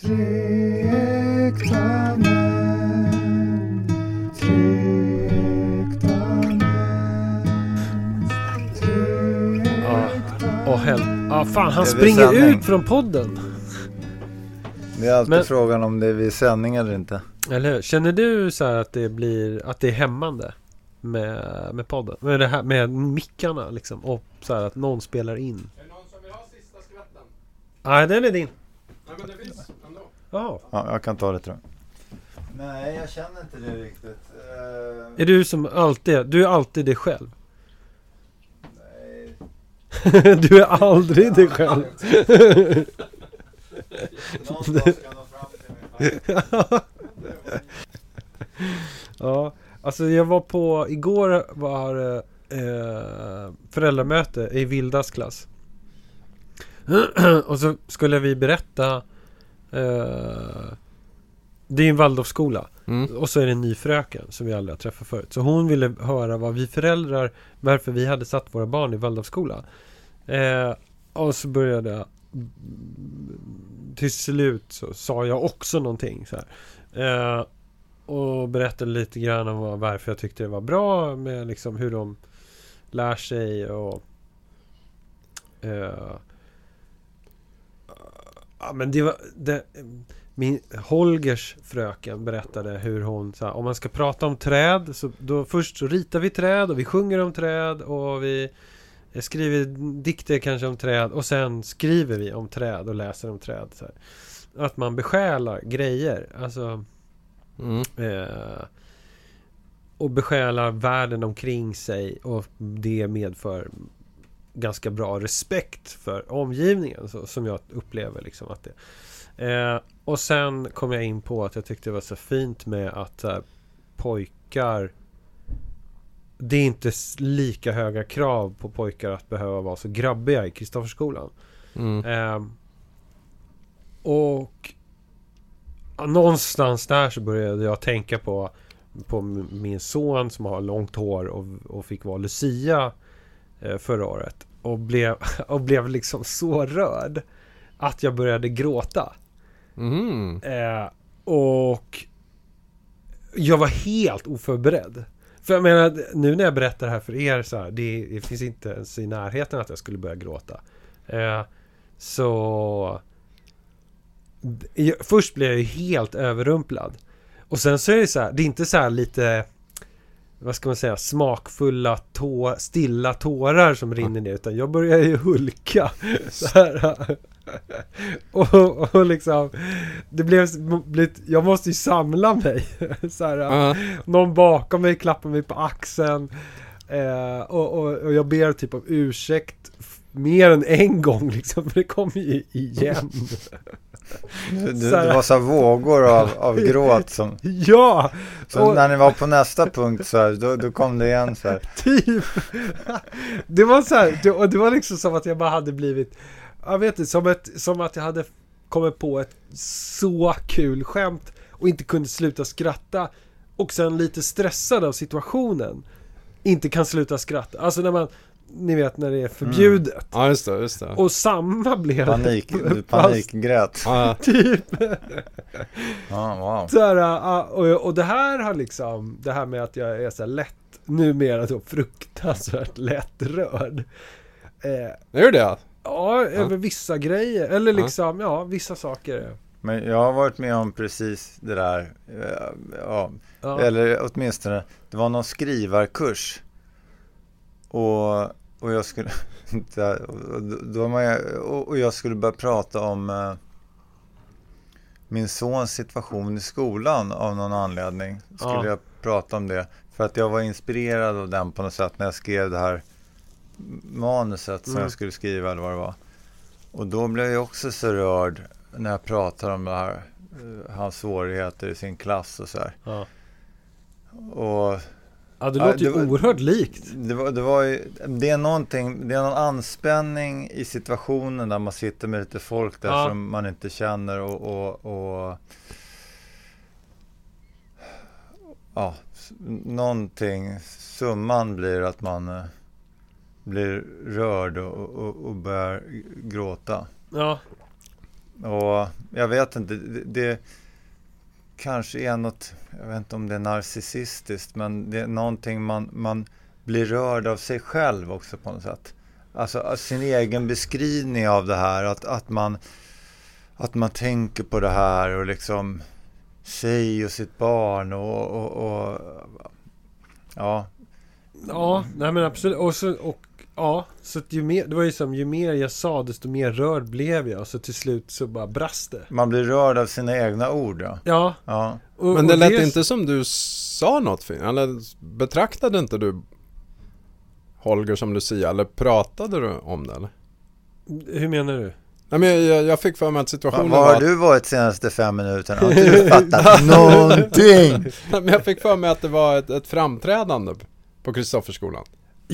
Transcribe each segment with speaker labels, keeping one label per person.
Speaker 1: Tre män. Tre män. Tre
Speaker 2: Ja.
Speaker 1: äkta
Speaker 2: Och hel... Ja, fan han springer
Speaker 3: sändning?
Speaker 2: ut från podden.
Speaker 3: Det är alltid
Speaker 2: Men-
Speaker 3: frågan om det är vid sändning eller inte.
Speaker 2: Eller hur? Känner du så här att det blir, att det är hämmande? Med, med podden? Med det här, med mickarna liksom? Och så här att någon spelar in?
Speaker 4: Är det någon som vill ha sista skvätten?
Speaker 2: Nej, den är din.
Speaker 4: Nej men det finns.
Speaker 2: Ja.
Speaker 3: Ja, jag kan ta det tror jag. Nej, jag känner inte det riktigt. Eh,
Speaker 2: Är du som alltid, du är alltid dig själv?
Speaker 3: nej.
Speaker 2: du är aldrig dig själv.
Speaker 3: Någon dag ska jag nå fram till mig.
Speaker 2: Ja, alltså jag var på, igår var det eh, föräldramöte i Vildas klass. och så skulle vi berätta eh, Det är en Waldorfskola
Speaker 4: Mm.
Speaker 2: och så är det en ny fröken som vi aldrig har träffat förut. Så hon ville höra vad vi föräldrar, varför vi hade satt våra barn i Waldorfskola. Eh, och så började jag till slut så sa jag också någonting så här. Eh, och berättade lite grann om vad- varför jag tyckte det var bra med liksom hur de lär sig och eh, Ja men det var det, min Holgers fröken berättade hur hon här, om man ska prata om träd så då först så ritar vi träd och vi sjunger om träd och vi skriver dikter kanske om träd och sen skriver vi om träd och läser om träd. Så här. Att man besjälar grejer. Alltså
Speaker 4: Mm.
Speaker 2: Eh, och besjälar världen omkring sig och det medför ganska bra respekt för omgivningen så, som jag upplever liksom att det eh, Och sen kom jag in på att jag tyckte det var så fint med att eh, pojkar Det är inte lika höga krav på pojkar att behöva vara så grabbiga i Kristofferskolan
Speaker 4: Mm.
Speaker 2: Ehm, och någonstans där så började jag tänka på på min son som har långt hår och, och fick vara Lucia eh, förra året. Och blev, och blev liksom så rörd att jag började gråta.
Speaker 4: Mm.
Speaker 2: Eh, och jag var helt oförberedd. För jag menar, nu när jag berättar det här för er så här, det, det finns inte ens i närheten att jag skulle börja gråta. Eh, så... jag- Först blev jag ju helt överrumplad. Och sen så är det så här, det är inte så här lite... Vad ska man säga? Smakfulla, tå, stilla tårar som rinner ner. Utan jag börjar ju hulka. Så här. Och, och liksom Det blev, Jag måste ju samla mig så här,
Speaker 4: Ja.
Speaker 2: Någon bakom mig klappar mig på axeln eh, och, och, och jag ber typ om ursäkt Mer än en gång liksom För det kommer ju igen
Speaker 3: Du, du, det var så vågor av, av gråt som...
Speaker 2: Ja!
Speaker 3: Så
Speaker 2: Och-
Speaker 3: när ni var på nästa punkt så här, då, då kom det igen så här.
Speaker 2: Typ Det var så här, det, och det var liksom som att jag bara hade blivit Jag vet inte, som, ett, som att jag hade kommit på ett så kul skämt och inte kunde sluta skratta och sen lite stressad av situationen inte kan sluta skratta. Alltså när man, ni vet när det är förbjudet.
Speaker 4: ja, just det, just det.
Speaker 2: Och samma blev det.
Speaker 3: Panik, du
Speaker 2: Fast
Speaker 3: panikgrät.
Speaker 4: Ja,
Speaker 2: Typ
Speaker 3: Ja, wow.
Speaker 2: så här, ja, och, och det här har liksom, det här med att jag är så här lätt, numera då fruktansvärt lättrörd. Eh,
Speaker 4: är det det?
Speaker 2: Ja, över vissa grejer. Eller liksom, ja, vissa saker.
Speaker 3: Men jag har varit med om precis det där. eh, Ja,
Speaker 2: Ja.
Speaker 3: Eller åtminstone, det var någon skrivarkurs. Och, och jag skulle då- man, och, jag skulle börja prata om eh, min sons situation i skolan av någon anledning. Skulle
Speaker 2: Ja.
Speaker 3: jag prata om det. För att jag var inspirerad av den på något sätt när jag skrev det här manuset som
Speaker 2: Mm.
Speaker 3: jag skulle skriva eller vad det var. Och då blev jag också så rörd när jag pratar om det här, eh, hans svårigheter i sin klass och så här.
Speaker 2: Ja,
Speaker 3: Och
Speaker 2: ja det
Speaker 3: Ja,
Speaker 2: låter ju
Speaker 3: det var-
Speaker 2: oerhört likt.
Speaker 3: det var, det var ju, det är någonting, det är någon anspänning i situationen där man sitter med lite folk där
Speaker 2: Ja.
Speaker 3: som man inte känner och, och, och ja, någonting, summan blir att man eh, blir rörd och, och, och börjar gråta.
Speaker 2: Ja.
Speaker 3: och jag vet inte, det, det kanske är något, jag vet inte om det är narcissistiskt, men det är någonting man, man blir rörd av sig själv också på något sätt. Alltså sin egen beskrivning av det här, att, att, man, att man tänker på det här och liksom sig och sitt barn och, och, och ja,
Speaker 2: Ja, nej men absolut. Och, så, och ja, så att ju mer, det var ju som ju mer jag sa desto mer rörd blev jag. Så till slut så bara brast det.
Speaker 3: man blir rörd av sina egna ord. Ja.
Speaker 2: Ja.
Speaker 3: Ja.
Speaker 2: Och,
Speaker 4: Men det lät inte som du sa något fint. Eller betraktade inte du Holger som Lucia? Eller pratade du om det? Eller?
Speaker 2: Hur menar du?
Speaker 4: Nej, men jag, jag fick för mig att situationen
Speaker 3: var
Speaker 4: var
Speaker 3: har du varit senaste fem minuterna? Har inte du fattat någonting?
Speaker 4: Nej, men jag fick för mig att det var ett, ett framträdande på Kristofferskolan.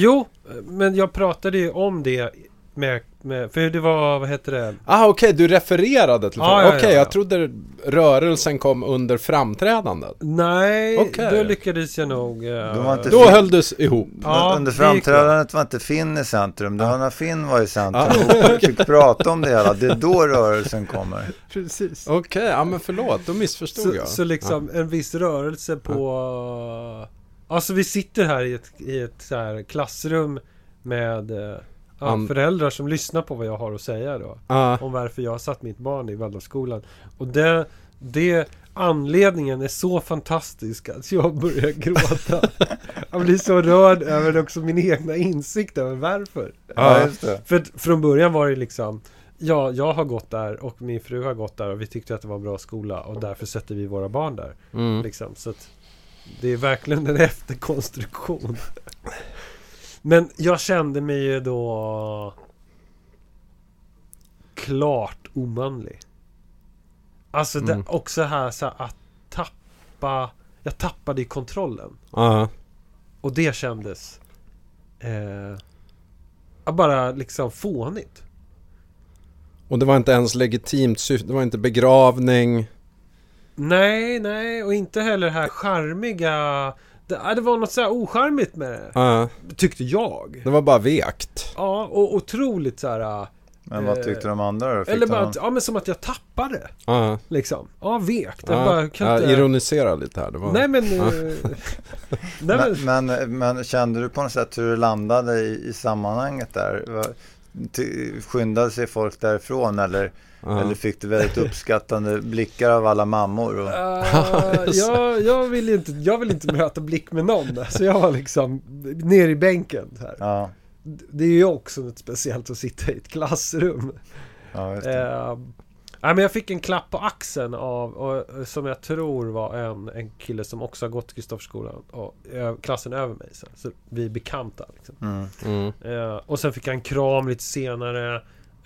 Speaker 2: Jo, men jag pratade ju om det med, med för det var, vad heter det?
Speaker 4: Ah okej, du refererade till
Speaker 2: Ja, ja,
Speaker 4: Okej,
Speaker 2: ja, ja.
Speaker 4: jag trodde rörelsen kom under framträdandet.
Speaker 2: Nej,
Speaker 4: Okej.
Speaker 2: då lyckades jag nog... eh,
Speaker 3: Då var inte
Speaker 4: Då höll du ihop.
Speaker 2: Ja,
Speaker 3: Under framträdandet var inte Finn i centrum. Det var när Finn var i centrum och fick prata om det hela. Det är då rörelsen kommer.
Speaker 2: Precis.
Speaker 4: Okej, ja men förlåt, då missförstod
Speaker 2: Så,
Speaker 4: jag.
Speaker 2: så liksom en viss rörelse på... Alltså vi sitter här i ett, i ett så här klassrum med eh, ja,
Speaker 4: An-
Speaker 2: föräldrar som lyssnar på vad jag har att säga då.
Speaker 4: Ja.
Speaker 2: Om varför jag har satt mitt barn i Waldorfskolan. Och det, det anledningen är så fantastisk att jag börjar gråta. jag blir så rörd över också min egna insikt över varför.
Speaker 3: Ja, just det.
Speaker 2: För från början var det liksom Ja, jag har gått där och min fru har gått där och vi tyckte att det var en bra skola och därför sätter vi våra barn där.
Speaker 4: Mm.
Speaker 2: Liksom. Så att det är verkligen en efterkonstruktion. Men jag kände mig ju då klart omanlig. Alltså det,
Speaker 4: Mm.
Speaker 2: också här så här, att tappa Jag tappade i kontrollen.
Speaker 4: Ja.
Speaker 2: Och det kändes eh, bara liksom fånigt.
Speaker 4: Och det var inte ens legitimt syfte, det var inte begravning.
Speaker 2: Nej, nej, och inte heller det här charmiga det, det var något så här ocharmigt med det.
Speaker 4: Ja.
Speaker 2: Tyckte jag.
Speaker 4: Det var bara vekt.
Speaker 2: Ja, och otroligt så här
Speaker 3: Men vad tyckte de andra då?
Speaker 2: Eller bara att, ja men som att jag tappade
Speaker 4: Ja.
Speaker 2: Liksom. Ja, vekt. Jag
Speaker 4: Ja.
Speaker 2: bara kan
Speaker 4: Jag
Speaker 2: inte...
Speaker 4: ironiserar lite här. Det var...
Speaker 2: Nej men... Eh, nej men...
Speaker 3: Men, men, men kände du på något sätt hur du landade i, i sammanhanget där? Skyndade sig folk därifrån eller,
Speaker 4: Ja.
Speaker 3: eller fick du väldigt uppskattande blickar av alla mammor? Och,
Speaker 2: Uh, jag, jag, vill inte, jag vill inte möta blick med någon. Så jag var liksom ner i bänken. Här.
Speaker 3: ja,
Speaker 2: Det är ju också något speciellt att sitta i ett klassrum.
Speaker 3: ja, just det.
Speaker 2: Uh, nej, men jag fick en klapp på axeln av, och, som jag tror var en, en kille som också har gått Kristofferskolan. Och, ö- klassen över mig. Så, så vi är bekanta. Liksom.
Speaker 3: Mm.
Speaker 4: Mm.
Speaker 2: Eh, och sen fick jag en kram lite senare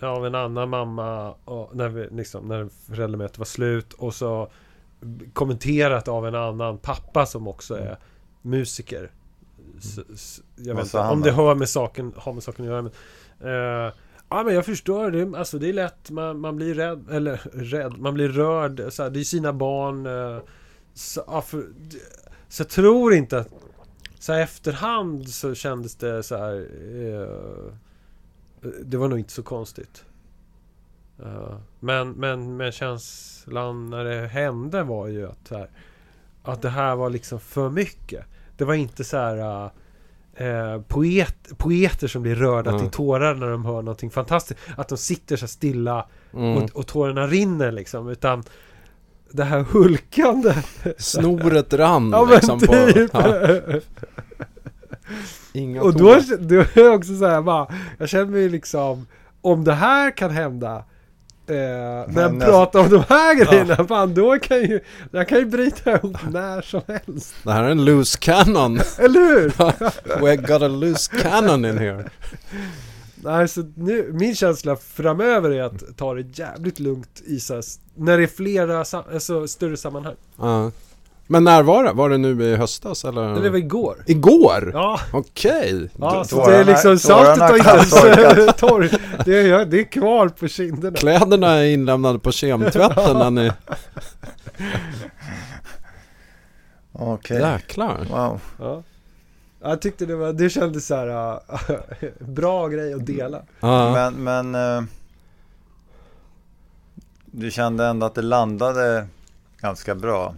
Speaker 2: av en annan mamma och när, vi, liksom, när föräldramötet var slut och så kommenterat av en annan pappa som också är musiker. S, s, jag vet inte om det har med saken, har med saken att göra. Men, eh, ja men jag förstår det. Alltså det är lätt. Man, man blir rädd. Eller rädd. Man blir rörd. Så här, det är sina barn. Eh, så, ja, för, så jag tror inte att så här efterhand så kändes det så här eh, Det var nog inte så konstigt Eh, men, men, men känslan när det hände var ju att här, Att det här var liksom för mycket Det var inte så här eh, poet, Poeter som blir rörda
Speaker 4: Mm.
Speaker 2: till tårar när de hör någonting fantastiskt Att de sitter så stilla
Speaker 4: Mm.
Speaker 2: och, och tårarna rinner liksom Utan Det här hulkande
Speaker 4: Snoret rann
Speaker 2: Ja
Speaker 4: liksom på...
Speaker 2: typ!
Speaker 4: Ja, inga
Speaker 2: Och då, då är jag också så här bara, jag känner mig liksom, om det här kan hända, eh, när jag pratar om de här grejerna, fan då kan ju, jag kan ju bryta ihop när som helst.
Speaker 4: Det här är en loose cannon.
Speaker 2: Eller hur?
Speaker 4: We got a loose cannon in here.
Speaker 2: Nej, så nu, min känsla framöver är att ta det jävligt lugnt i när det är flera, alltså större sammanhang.
Speaker 4: Ja. Men när var det? Var det nu i höstas eller?
Speaker 2: Det var igår.
Speaker 4: Igår?
Speaker 2: Ja,
Speaker 4: Okej.
Speaker 2: ja så
Speaker 3: tårarna-
Speaker 2: det är liksom saltet har inte torr. Det är, det är kvar på kinderna.
Speaker 4: Kläderna är inlämnade på kemtvätten när ni...
Speaker 3: Okej,
Speaker 4: Jäklar.
Speaker 3: wow.
Speaker 2: Ja. Jag tyckte det var, det kändes så här äh, bra grej att dela.
Speaker 4: Ja.
Speaker 3: Men, men eh, du kände ändå att det landade ganska bra.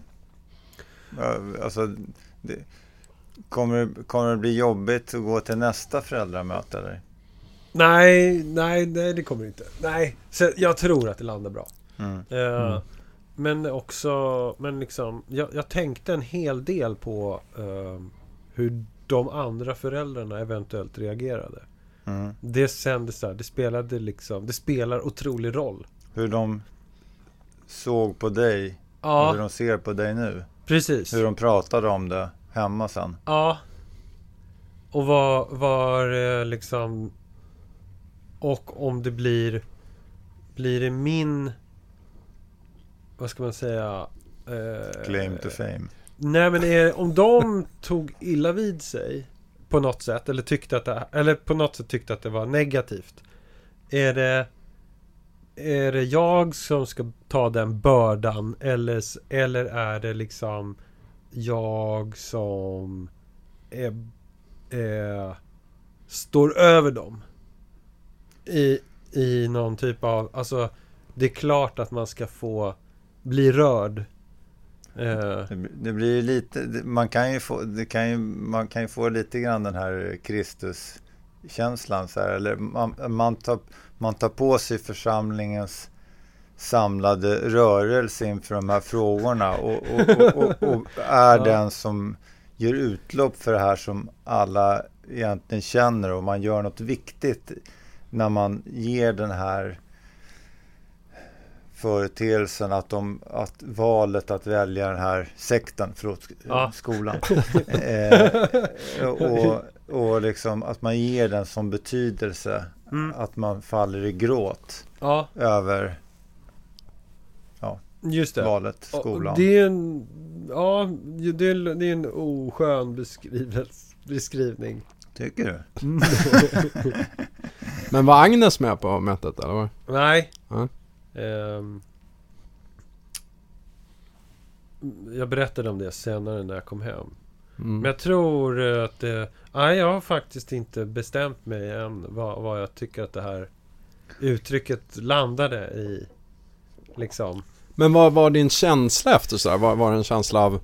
Speaker 3: Ja, Alltså, det, kommer, kommer det bli jobbigt att gå till nästa föräldramöte eller?
Speaker 2: Nej, nej, nej det kommer det inte. Nej, så jag tror att det landar bra.
Speaker 3: Mm.
Speaker 2: Eh, Men också, men liksom, jag, jag tänkte en hel del på eh, hur de andra föräldrarna eventuellt reagerade.
Speaker 3: Mm.
Speaker 2: Det så här, det spelade liksom, det spelar otrolig roll.
Speaker 3: Hur de såg på dig och hur
Speaker 2: Ja,
Speaker 3: de ser på dig nu.
Speaker 2: Precis.
Speaker 3: Hur de pratade om det hemma sen.
Speaker 2: Ja. Och vad var eh, liksom... Och om det blir... Blir det min... Vad ska man säga? Eh,
Speaker 3: Claim to fame.
Speaker 2: Nej men är, om de tog illa vid sig på något sätt eller tyckte att det, eller på något sätt tyckte att det var negativt. Är det är det jag som ska ta den bördan eller, eller är det liksom jag som är, är, står över dem? I, I någon typ av, alltså det är klart att man ska få bli rörd. Eh,
Speaker 3: Det, blir ju lite, man kan ju få, det kan ju, man kan ju få lite grann den här Kristus-känslan så här, eller man, man, tar, man tar på sig församlingens samlade rörelse inför de här frågorna och, och, och, och, är
Speaker 2: Ja.
Speaker 3: den som ger utlopp för det här som alla egentligen känner och man gör något viktigt när man ger den här företeelsen att, de, att valet att välja den här sekten, förlåt,
Speaker 2: Ja.
Speaker 3: skolan. eh, och, och liksom att man ger den som betydelse
Speaker 2: Mm.
Speaker 3: att man faller i gråt
Speaker 2: ja,
Speaker 3: över
Speaker 2: just det.
Speaker 3: valet, skolan.
Speaker 2: och Det är en... Ja, det är, det är en oskön beskrivning.
Speaker 3: Tycker du?
Speaker 4: Men var Agnes med på mötet eller? vad?
Speaker 2: Nej.
Speaker 4: Ja.
Speaker 2: Ehm, jag berättade om det senare när jag kom hem.
Speaker 4: Mm.
Speaker 2: Men jag tror eh, att det... Nej, jag har faktiskt inte bestämt mig än vad, vad jag tycker att det här uttrycket landade i. Liksom.
Speaker 4: Men vad var din känsla efter sådär? Var, var det en känsla av...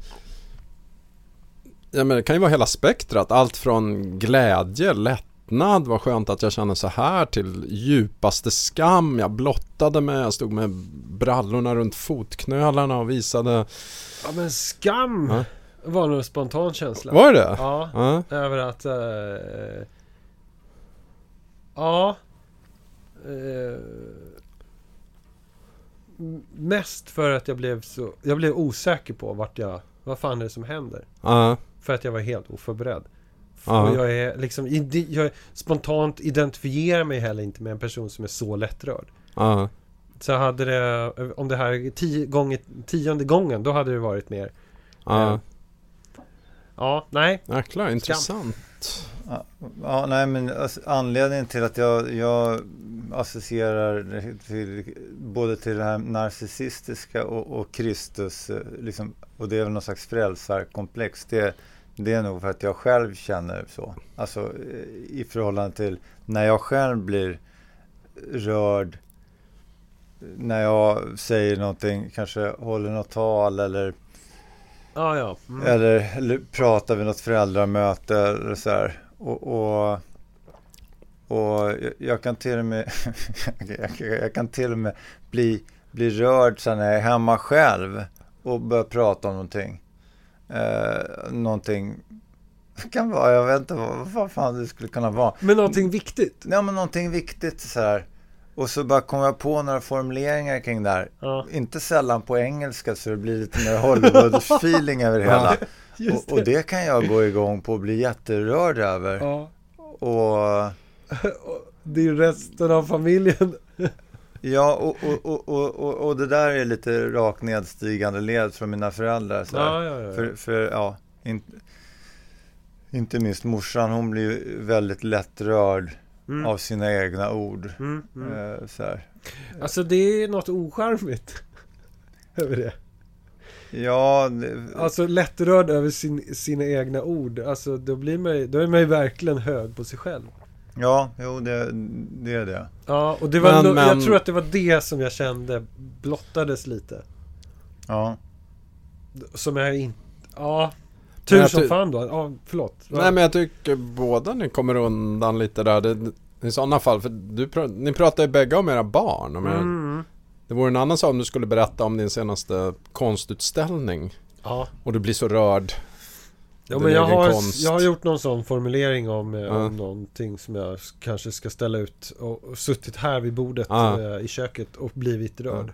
Speaker 4: Ja men det kan ju vara hela spektrat. Allt från glädje, lättnad, vad skönt att jag känner så här till djupaste skam. Jag blottade mig, jag stod med brallorna runt fotknölarna och visade...
Speaker 2: Ja men skam
Speaker 4: Ja.
Speaker 2: Var nog en spontan känsla.
Speaker 4: Var det det?
Speaker 2: Ja.
Speaker 4: Ja.
Speaker 2: Över att... eh, ja. m- mest för att jag blev så... Jag blev osäker på vart jag... Vad fan är det som händer?
Speaker 4: Ja.
Speaker 2: För att jag var helt oförberedd. Och jag är liksom... Jag spontant identifierar mig heller inte med en person som är så lättrörd.
Speaker 4: Ja.
Speaker 2: Så hade det... Om det här är tio gånger, tionde gången, då hade det varit mer...
Speaker 4: Ja.
Speaker 2: Ja, nej.
Speaker 4: Jäklar, intressant.
Speaker 3: Ja, ja, nej men alltså, anledningen till att jag, jag associerar till, både till det här narcissistiska och, och Kristus, eh, liksom, och det är väl någon slags frälsarkomplex, det, det är nog för att jag själv känner så. Alltså eh, i förhållande till när jag själv blir rörd, när jag säger någonting, kanske håller något tal eller
Speaker 2: Ja, ja. Mm.
Speaker 3: eller, eller prata vid något föräldramöte eller så här. Och, och, och jag, jag kan till och med jag, kan till och med bli, bli rörd sen när jag är hemma själv och börjar prata om någonting. Eh, någonting kan vara, jag vet inte vad, vad fan det skulle kunna vara.
Speaker 2: Men någonting viktigt.
Speaker 3: Ja men någonting viktigt så här. Och så bara kommer jag på några formuleringar kring det här.
Speaker 2: Ja,
Speaker 3: Inte sällan på engelska så det blir lite mer Hollywood-feeling över det hela.
Speaker 2: just
Speaker 3: Och, och det kan jag gå igång på och bli jätterörd över.
Speaker 2: Ja.
Speaker 3: Och
Speaker 2: Det är ju resten av familjen.
Speaker 3: ja, och, och, och, och, och, det där är lite rakt nedstigande led från mina föräldrar. Så.
Speaker 2: Ja, ja, ja.
Speaker 3: För, för ja, in, inte minst morsan, hon blir ju väldigt lätt rörd
Speaker 2: Mm.
Speaker 3: av sina egna ord.
Speaker 2: Mm, mm.
Speaker 3: Eh, så här.
Speaker 2: Alltså det är något ocharmigt över det.
Speaker 3: Ja, det,
Speaker 2: Alltså lättrörd över sin, sina egna ord. Alltså då blir man då är man ju verkligen hög på sig själv.
Speaker 3: Ja, jo det, det är det.
Speaker 2: Ja, och det var
Speaker 4: Men-
Speaker 2: jag
Speaker 4: men-
Speaker 2: tror att det var det som jag kände blottades lite.
Speaker 3: Ja.
Speaker 2: Som jag inte... Ja. Tur
Speaker 4: jag
Speaker 2: som fan då. Ja, förlåt.
Speaker 4: Nej men jag tycker båda ni kommer undan lite där. Det, I sådana fall, för du, pra- ni pratar ju bägge om era barn. Om
Speaker 2: Mm.
Speaker 4: Det vore en annan sak om du skulle berätta om din senaste konstutställning.
Speaker 2: Ja.
Speaker 4: Och du blir så rörd.
Speaker 2: Ja, men jag har,
Speaker 4: konst.
Speaker 2: jag har gjort någon sån formulering om, eh,
Speaker 4: Ja.
Speaker 2: om någonting som jag kanske ska ställa ut och, och suttit här vid bordet
Speaker 4: Ja.
Speaker 2: eh, i köket och blivit rörd.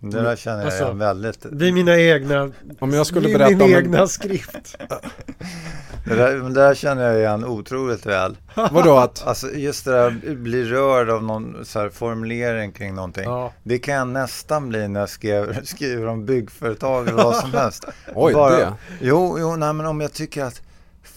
Speaker 3: Det där känner jag
Speaker 2: Alltså,
Speaker 3: igen väldigt.
Speaker 2: Vid mina egna...
Speaker 4: Om jag skulle berätta
Speaker 2: min
Speaker 4: om en,
Speaker 2: egna skrift.
Speaker 3: Det där, men det där känner jag igen otroligt väl.
Speaker 4: Vadå att?
Speaker 3: Alltså just det där, bli rörd av någon så här formulering kring någonting.
Speaker 2: Ja.
Speaker 3: Det kan jag nästan bli när jag skriver, skriver om byggföretag eller vad som helst.
Speaker 4: Oj,
Speaker 3: Bara-
Speaker 4: det.
Speaker 3: Jo, jo, nej men om jag tycker att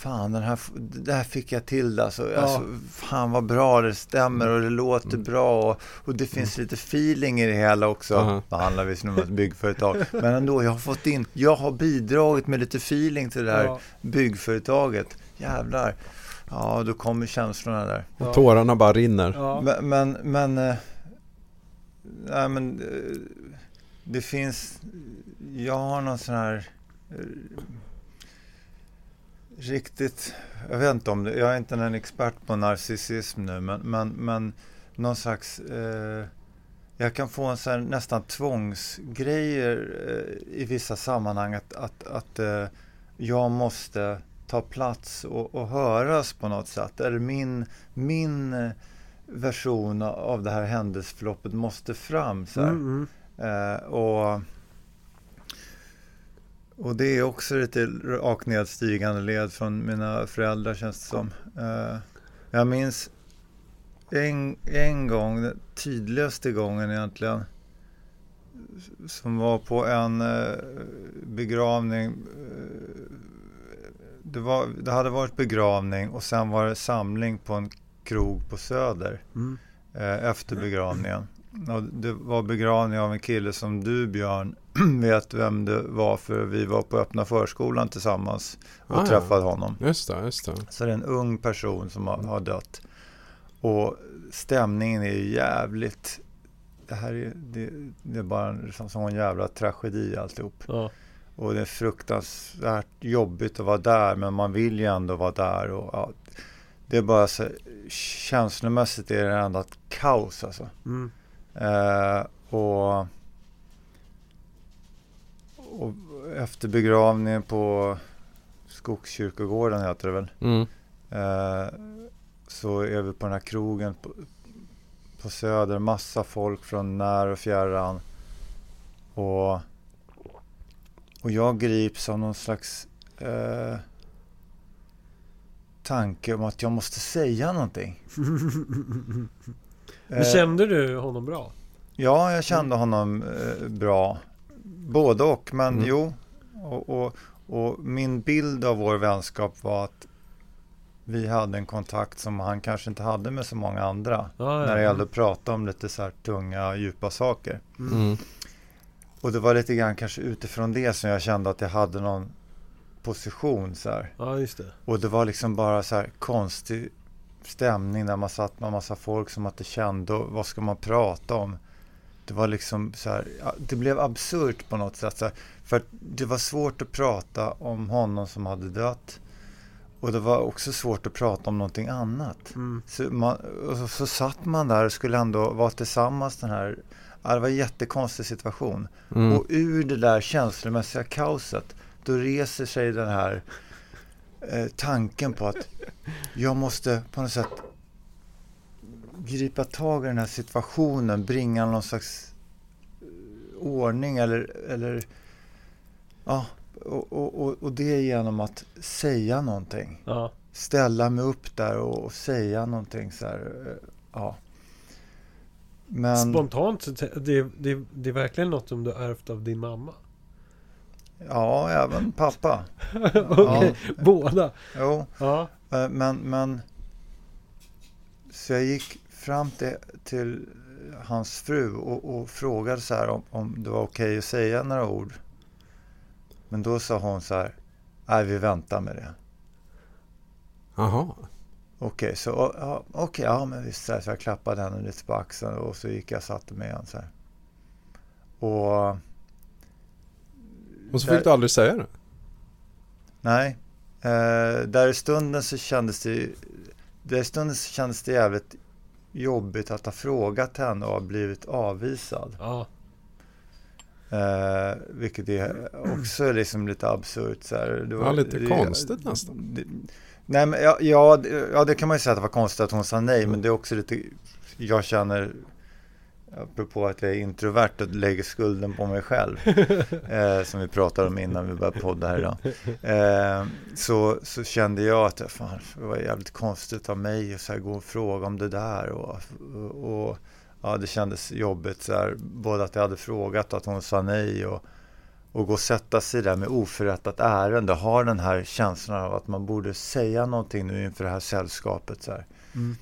Speaker 3: Fan, den här, det här fick jag till alltså.
Speaker 2: Ja.
Speaker 3: alltså. Fan vad bra det stämmer och det låter bra och, och det finns lite feeling i det hela också.
Speaker 4: Aha.
Speaker 3: Det handlar visserligen om ett byggföretag. Men ändå, jag har fått in, jag har bidragit med lite feeling till det här
Speaker 2: Ja.
Speaker 3: byggföretaget. Jävlar. Ja, då kommer känslorna där.
Speaker 2: Ja.
Speaker 4: Tårarna bara rinner.
Speaker 2: Ja.
Speaker 3: Men, men, men, eh, nej, men eh, det finns, jag har någon sån här eh, riktigt, jag vet inte om det, jag är inte en expert på narcissism nu, men, men, men någon slags, eh, jag kan få en sån här nästan tvångsgrejer eh, i vissa sammanhang att, att, att eh, jag måste ta plats och, och höras på något sätt. Eller min, min eh, version av det här händelseförloppet måste fram. Så.
Speaker 2: Mm, mm.
Speaker 3: Eh, och, och det är också lite rakt nedstigande led från mina föräldrar känns det som. Eh, jag minns en, en gång, den tydligaste gången egentligen, som var på en eh, begravning. Eh, det, var, det hade varit begravning och sen var det samling på en krog på Söder
Speaker 2: Mm.
Speaker 3: efter begravningen. Och det var begravning av en kille som du Björn vet vem det var för vi var på öppna förskolan tillsammans och
Speaker 4: Ah, ja.
Speaker 3: träffade honom.
Speaker 4: Just det, just det.
Speaker 3: Så det är en ung person som har, har dött. Och stämningen är ju jävligt... Det här är, det, det är bara en, en jävla tragedi alltihop.
Speaker 2: Ja.
Speaker 3: Och det är fruktansvärt jobbigt att vara där men man vill ju ändå vara där. Och, ja, det är bara så känslomässigt är det ändå ett kaos alltså.
Speaker 2: Mm.
Speaker 3: Eh, och, och efter begravningen på Skogskyrkogården heter det väl.
Speaker 4: Mm.
Speaker 3: Eh, så är vi på den här krogen på, på Söder. Massa folk från när och fjärran. Och, och jag grips av någon slags eh, tanke om att jag måste säga någonting.
Speaker 2: Men
Speaker 3: Eh,
Speaker 2: kände du honom bra?
Speaker 3: Ja, jag kände honom eh, bra. Både och, men
Speaker 4: Mm.
Speaker 3: jo. Och, och, och min bild av vår vänskap var att vi hade en kontakt som han kanske inte hade med så många andra.
Speaker 2: Ja, ja.
Speaker 3: När det gällde att prata om lite så här tunga, djupa saker.
Speaker 4: Mm.
Speaker 3: Och det var lite grann kanske utifrån det som jag kände att jag hade någon position så här.
Speaker 2: Ja, just det.
Speaker 3: Och det var liksom bara så här konstig stämning där man satt med en massa folk som man inte kände och vad ska man prata om? Det var liksom så här, det blev absurt på något sätt. Så här, för det var svårt att prata om honom som hade dött. Och det var också svårt att prata om någonting annat.
Speaker 2: Mm.
Speaker 3: Så, man, och så, så satt man där och skulle ändå vara tillsammans den här, ja, det var en jättekonstig situation.
Speaker 4: Mm.
Speaker 3: Och ur det där känslomässiga kaoset, då reser sig den här eh, tanken på att jag måste på något sätt gripa tag i den här situationen, bringa någon slags eh, ordning eller, eller ja, och, och, och, det genom att säga någonting.
Speaker 2: Ja.
Speaker 3: Ställa mig upp där och, och säga någonting så här, eh, ja. Men,
Speaker 2: Spontant det, det, det är verkligen något som du har ärvt av din mamma.
Speaker 3: Ja, även pappa.
Speaker 2: Okej, båda.
Speaker 3: Jo,
Speaker 2: Ja.
Speaker 3: Eh, Men, men så jag gick fram till, till hans fru och, och frågade så här om, om det var okej att säga några ord. Men då sa hon så här, nej vi väntar med det.
Speaker 4: Jaha.
Speaker 3: Okej, så ja, ja, ja men visst. Så, här, så jag klappade henne lite på axeln och så gick jag och satte mig igen så här. Och
Speaker 4: Och så fick du aldrig säga det.
Speaker 3: nej, eh, där i stunden så kändes det där i stunden så kändes det jävligt jobbigt att ha frågat henne och ha blivit avvisad.
Speaker 2: Ja.
Speaker 3: Eh, vilket är också liksom lite absurt. Så här. Det
Speaker 4: Ja, lite
Speaker 3: det-
Speaker 4: konstigt nästan.
Speaker 3: Det, nej, men ja, ja, det- ja, det kan man ju säga att det var konstigt att hon sa nej, men det är också lite, jag känner, apropå att jag är introvert och lägger skulden på mig själv, eh, som vi pratade om innan vi började podda här idag, eh, så, så kände jag att fan, det var jävligt konstigt av mig att så här, gå och fråga om det där och, och, och ja, det kändes jobbigt så här, både att jag hade frågat och att hon sa nej och och gå och sätta sig där med oförrättat ärende. Ha den här känslan av att man borde säga någonting nu inför det här sällskapet. Så här.
Speaker 2: Mm.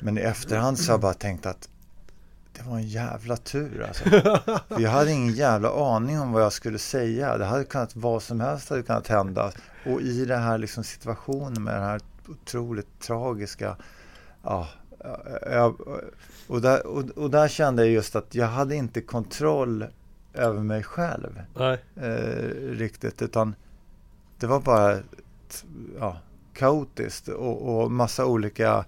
Speaker 3: Men i efterhand så har jag bara tänkt att det var en jävla tur alltså. För jag hade ingen jävla aning om vad jag skulle säga. Det hade kunnat, vad som helst hade kunnat hända. Och i den här liksom situationen med den här otroligt tragiska, ja, jag, och, där, och, och där kände jag just att jag hade inte kontroll över mig själv eh, riktigt utan det var bara ja, kaotiskt och, och massa olika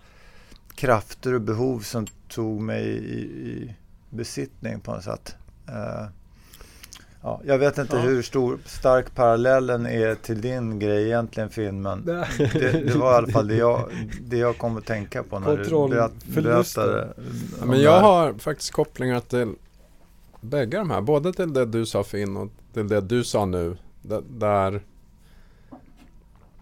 Speaker 3: krafter och behov som tog mig i, i besittning på något sätt. Eh, ja, jag vet inte
Speaker 2: Ja.
Speaker 3: hur stor, stark parallellen är till din grej egentligen Finn men det, det var i alla fall det jag, det jag kom att tänka på när du berätt,
Speaker 2: Kontrollförlusten.
Speaker 3: berättade.
Speaker 4: Ja, men jag har faktiskt kopplingar till bägge de här. Både till det du sa Finn och till det du sa nu. Där...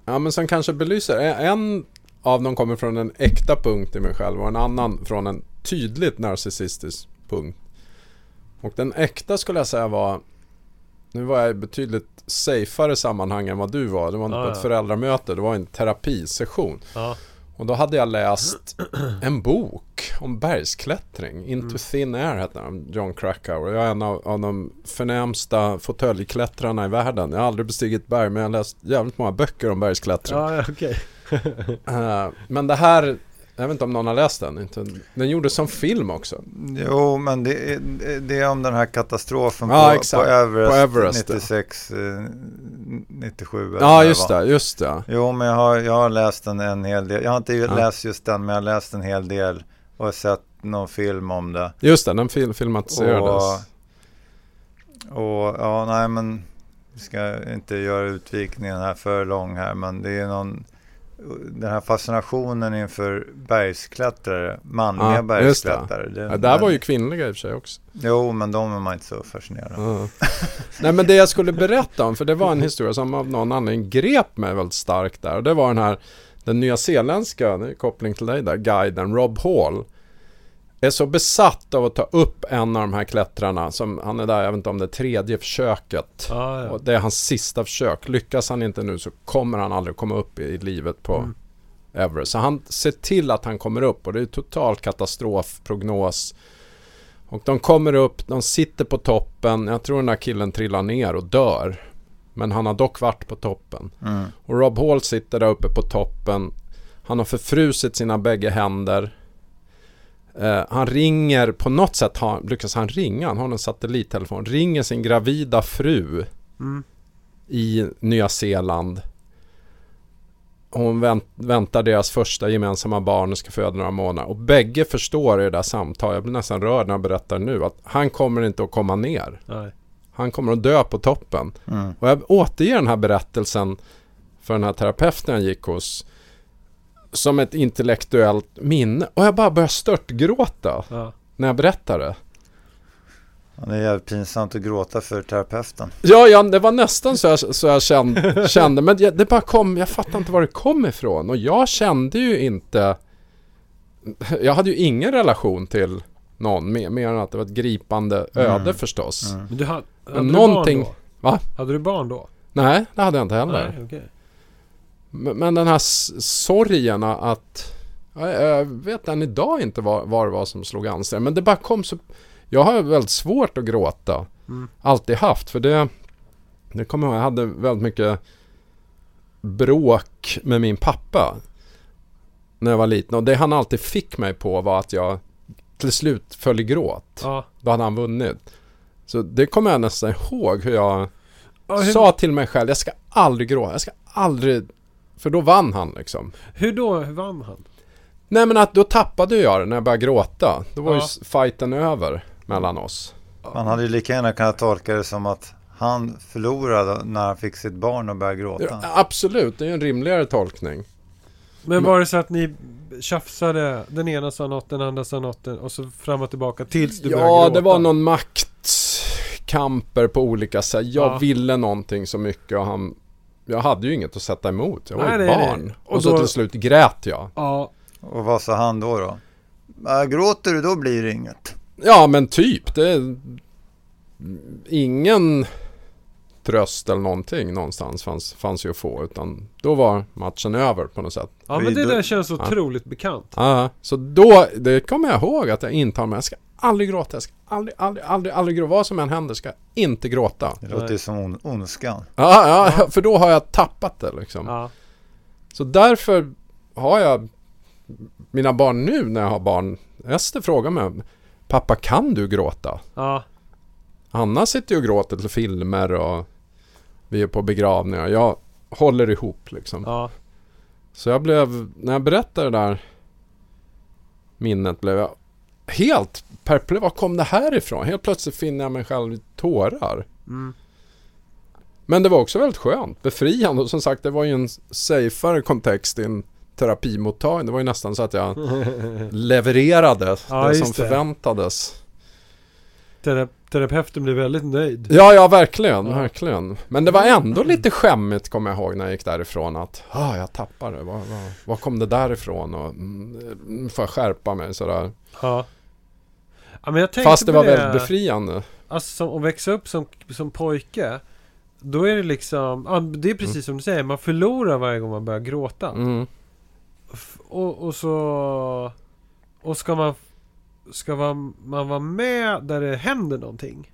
Speaker 4: Ja men som kanske belyser. En av dem kommer från en äkta punkt i mig själv och en annan från en tydligt narcissistisk punkt. Och den äkta skulle jag säga var Nu var jag i betydligt safeare sammanhang än vad du var. Det var inte
Speaker 2: Ja,
Speaker 4: på ett
Speaker 2: ja.
Speaker 4: föräldramöte. Det var en terapisession.
Speaker 2: Ja.
Speaker 4: Och då hade jag läst en bok om bergsklättring. Into
Speaker 2: Mm.
Speaker 4: Thin Air heter den, John Krakauer. Jag är en av, av de förnämsta fåtöljklättrarna i världen. Jag har aldrig bestigit berg, men jag har läst jävligt många böcker om bergsklättring.
Speaker 2: Okej.
Speaker 4: Eh, men det här, jag vet inte om någon har läst den. Inte, den gjordes som film också.
Speaker 3: Jo, men det är, det är om den här katastrofen
Speaker 4: Ja,
Speaker 3: på, på Everest,
Speaker 4: På Everest, ja.
Speaker 3: 96, eh, 97. eller
Speaker 4: Ja, just det, just det.
Speaker 3: Jo, men jag har, jag har läst en, en hel del. Jag har inte
Speaker 4: Ja.
Speaker 3: läst just den, men jag har läst en hel del och sett någon film om det.
Speaker 4: Just det, den fil- filmatiserades.
Speaker 3: Och ja, nej men vi ska inte göra utvikningen här för lång här, men det är någon den här fascinationen inför bergsklättrare, manliga
Speaker 4: Ja, just det.
Speaker 3: bergsklättrare. Den-
Speaker 4: Ja, där var ju kvinnliga i och för sig också.
Speaker 3: Jo, men de är man inte så fascinerad av.
Speaker 4: Ja. Nej men det jag skulle berätta om, för det var en historia som av någon anledning grep mig väldigt starkt där. Och det var den här, den nya zeeländska, det koppling till dig där, guiden Rob Hall. Är så besatt av att ta upp en av de här klättrarna, som han är där, jag vet inte om det är tredje försöket.
Speaker 2: Ja, ja.
Speaker 4: Och det är hans sista försök. Lyckas han inte nu så kommer han aldrig komma upp i livet på
Speaker 2: Mm.
Speaker 4: Everest. Så han ser till att han kommer upp och det är total katastrofprognos. Och de kommer upp, de sitter på toppen. Jag tror den här killen trillar ner och dör. Men han har dock varit på toppen.
Speaker 3: Mm.
Speaker 4: Och Rob Hall sitter där uppe på toppen. Han har förfrusit sina bägge händer. Eh, han ringer, på något sätt har, lyckas han ringa, han har en satellittelefon, ringer sin gravida fru
Speaker 2: Mm.
Speaker 4: i Nya Zeeland. Hon vänt, väntar deras första gemensamma barn och ska föda några månader. Och bägge förstår i det där samtalet, jag blir nästan rörd när jag berättar nu, att han kommer inte att komma ner.
Speaker 2: Nej.
Speaker 4: Han kommer att dö på toppen.
Speaker 3: Mm.
Speaker 4: Och jag återger den här berättelsen för den här terapeuten jag gick hos som ett intellektuellt minne. Och jag bara börjar störtgråta
Speaker 2: Ja.
Speaker 4: när jag berättar det.
Speaker 3: Det är jävligt pinsamt att gråta för terapeuten.
Speaker 4: Ja, ja det var nästan så jag, så jag kände, kände. Men det bara kom, jag fattar inte var det kom ifrån. Och jag kände ju inte... Jag hade ju ingen relation till någon, mer, mer än att det var ett gripande öde
Speaker 3: Mm.
Speaker 4: förstås.
Speaker 3: Mm.
Speaker 2: Men du hade, hade
Speaker 4: Men
Speaker 2: du
Speaker 4: någonting-
Speaker 2: barn då?
Speaker 4: Va?
Speaker 2: Hade du barn då?
Speaker 4: Nej, det hade jag inte heller.
Speaker 2: Nej, okej.
Speaker 4: Men den här sorgen att... ja, Jag vet än idag inte vad det var som slog an sig. Men det bara kom så... Jag har väldigt svårt att gråta.
Speaker 2: Mm.
Speaker 4: Alltid haft. För det... Det kommer jag ihåg. Jag hade väldigt mycket bråk med min pappa. när jag var liten. Och det han alltid fick mig på var att jag till slut föll i gråt.
Speaker 2: Ja.
Speaker 4: Då hade han vunnit. Så det kommer jag nästan ihåg hur jag
Speaker 2: Ja, hur,
Speaker 4: sa till mig själv, jag ska aldrig gråta, jag ska aldrig... För då vann han liksom.
Speaker 2: hur då hur vann han?
Speaker 4: Nej men att då tappade jag det när jag började gråta. Då var
Speaker 2: Ja.
Speaker 4: ju fighten över mellan oss.
Speaker 3: Man hade ju lika gärna kunnat tolka det som att han förlorade när han fick sitt barn och började gråta.
Speaker 4: Ja, absolut, det är en rimligare tolkning.
Speaker 2: Men var det så att ni tjafsade? Den ena sa något, den andra sa något och så fram och tillbaka tills du började
Speaker 4: Ja,
Speaker 2: gråta?
Speaker 4: det var någon maktkamper på olika sätt. Jag
Speaker 2: Ja.
Speaker 4: ville någonting så mycket och han... Jag hade ju inget att sätta emot. Jag var
Speaker 2: Nej,
Speaker 4: ju
Speaker 2: nej, nej.
Speaker 4: barn.
Speaker 2: Och
Speaker 4: Och, så
Speaker 2: då-
Speaker 4: till slut grät jag.
Speaker 2: Ja,
Speaker 3: Och vad sa han då då? Äh, gråter du då blir det inget.
Speaker 4: Ja, men typ. Det är ingen tröst eller någonting någonstans fanns, fanns ju att få. Utan då var matchen över på något sätt.
Speaker 2: ja men det där känns
Speaker 4: Ja.
Speaker 2: otroligt bekant.
Speaker 4: Ja, så då, det kommer jag ihåg att jag intar mig. Jag ska aldrig gråta. Jag ska aldrig, aldrig, aldrig, aldrig gråta. Vad som än händer ska jag inte gråta.
Speaker 3: Det låter ju som on- ondskan.
Speaker 4: Ja, ja, för då har jag tappat det liksom.
Speaker 2: Ja.
Speaker 4: Så därför har jag mina barn nu när jag har barn. Ester frågar mig, pappa kan du gråta?
Speaker 2: Ja.
Speaker 4: Anna sitter ju och gråter till filmer och vi är på begravningar. Jag håller ihop liksom.
Speaker 2: Ja.
Speaker 4: Så jag blev, när jag berättade det där minnet blev jag helt perplex. Var kom det här ifrån? Helt plötsligt finner jag mig själv i tårar.
Speaker 2: Mm.
Speaker 4: Men det var också väldigt skönt, befriande och som sagt det var ju en safeare kontext i en terapimottagning. Det var ju nästan så att jag levererade
Speaker 2: Ja,
Speaker 4: det som
Speaker 2: det.
Speaker 4: förväntades.
Speaker 2: Tera- terapeuten blev väldigt nöjd.
Speaker 4: Ja, ja verkligen,
Speaker 2: Ja.
Speaker 4: verkligen. Men det var ändå lite skämmigt kommer jag ihåg när jag gick därifrån att ah, jag tappade det. Var, var, var kom det därifrån? Och mm, får jag skärpa mig sådär.
Speaker 2: Ja. ja men jag tänkte
Speaker 4: Fast det var väldigt befriande.
Speaker 2: Alltså som, att växa upp som, som pojke. Då är det liksom, ja, det är precis som du säger, man förlorar varje gång man börjar gråta.
Speaker 4: Mm.
Speaker 2: Och, och så... Och ska man... Ska man, man vara med där det händer någonting?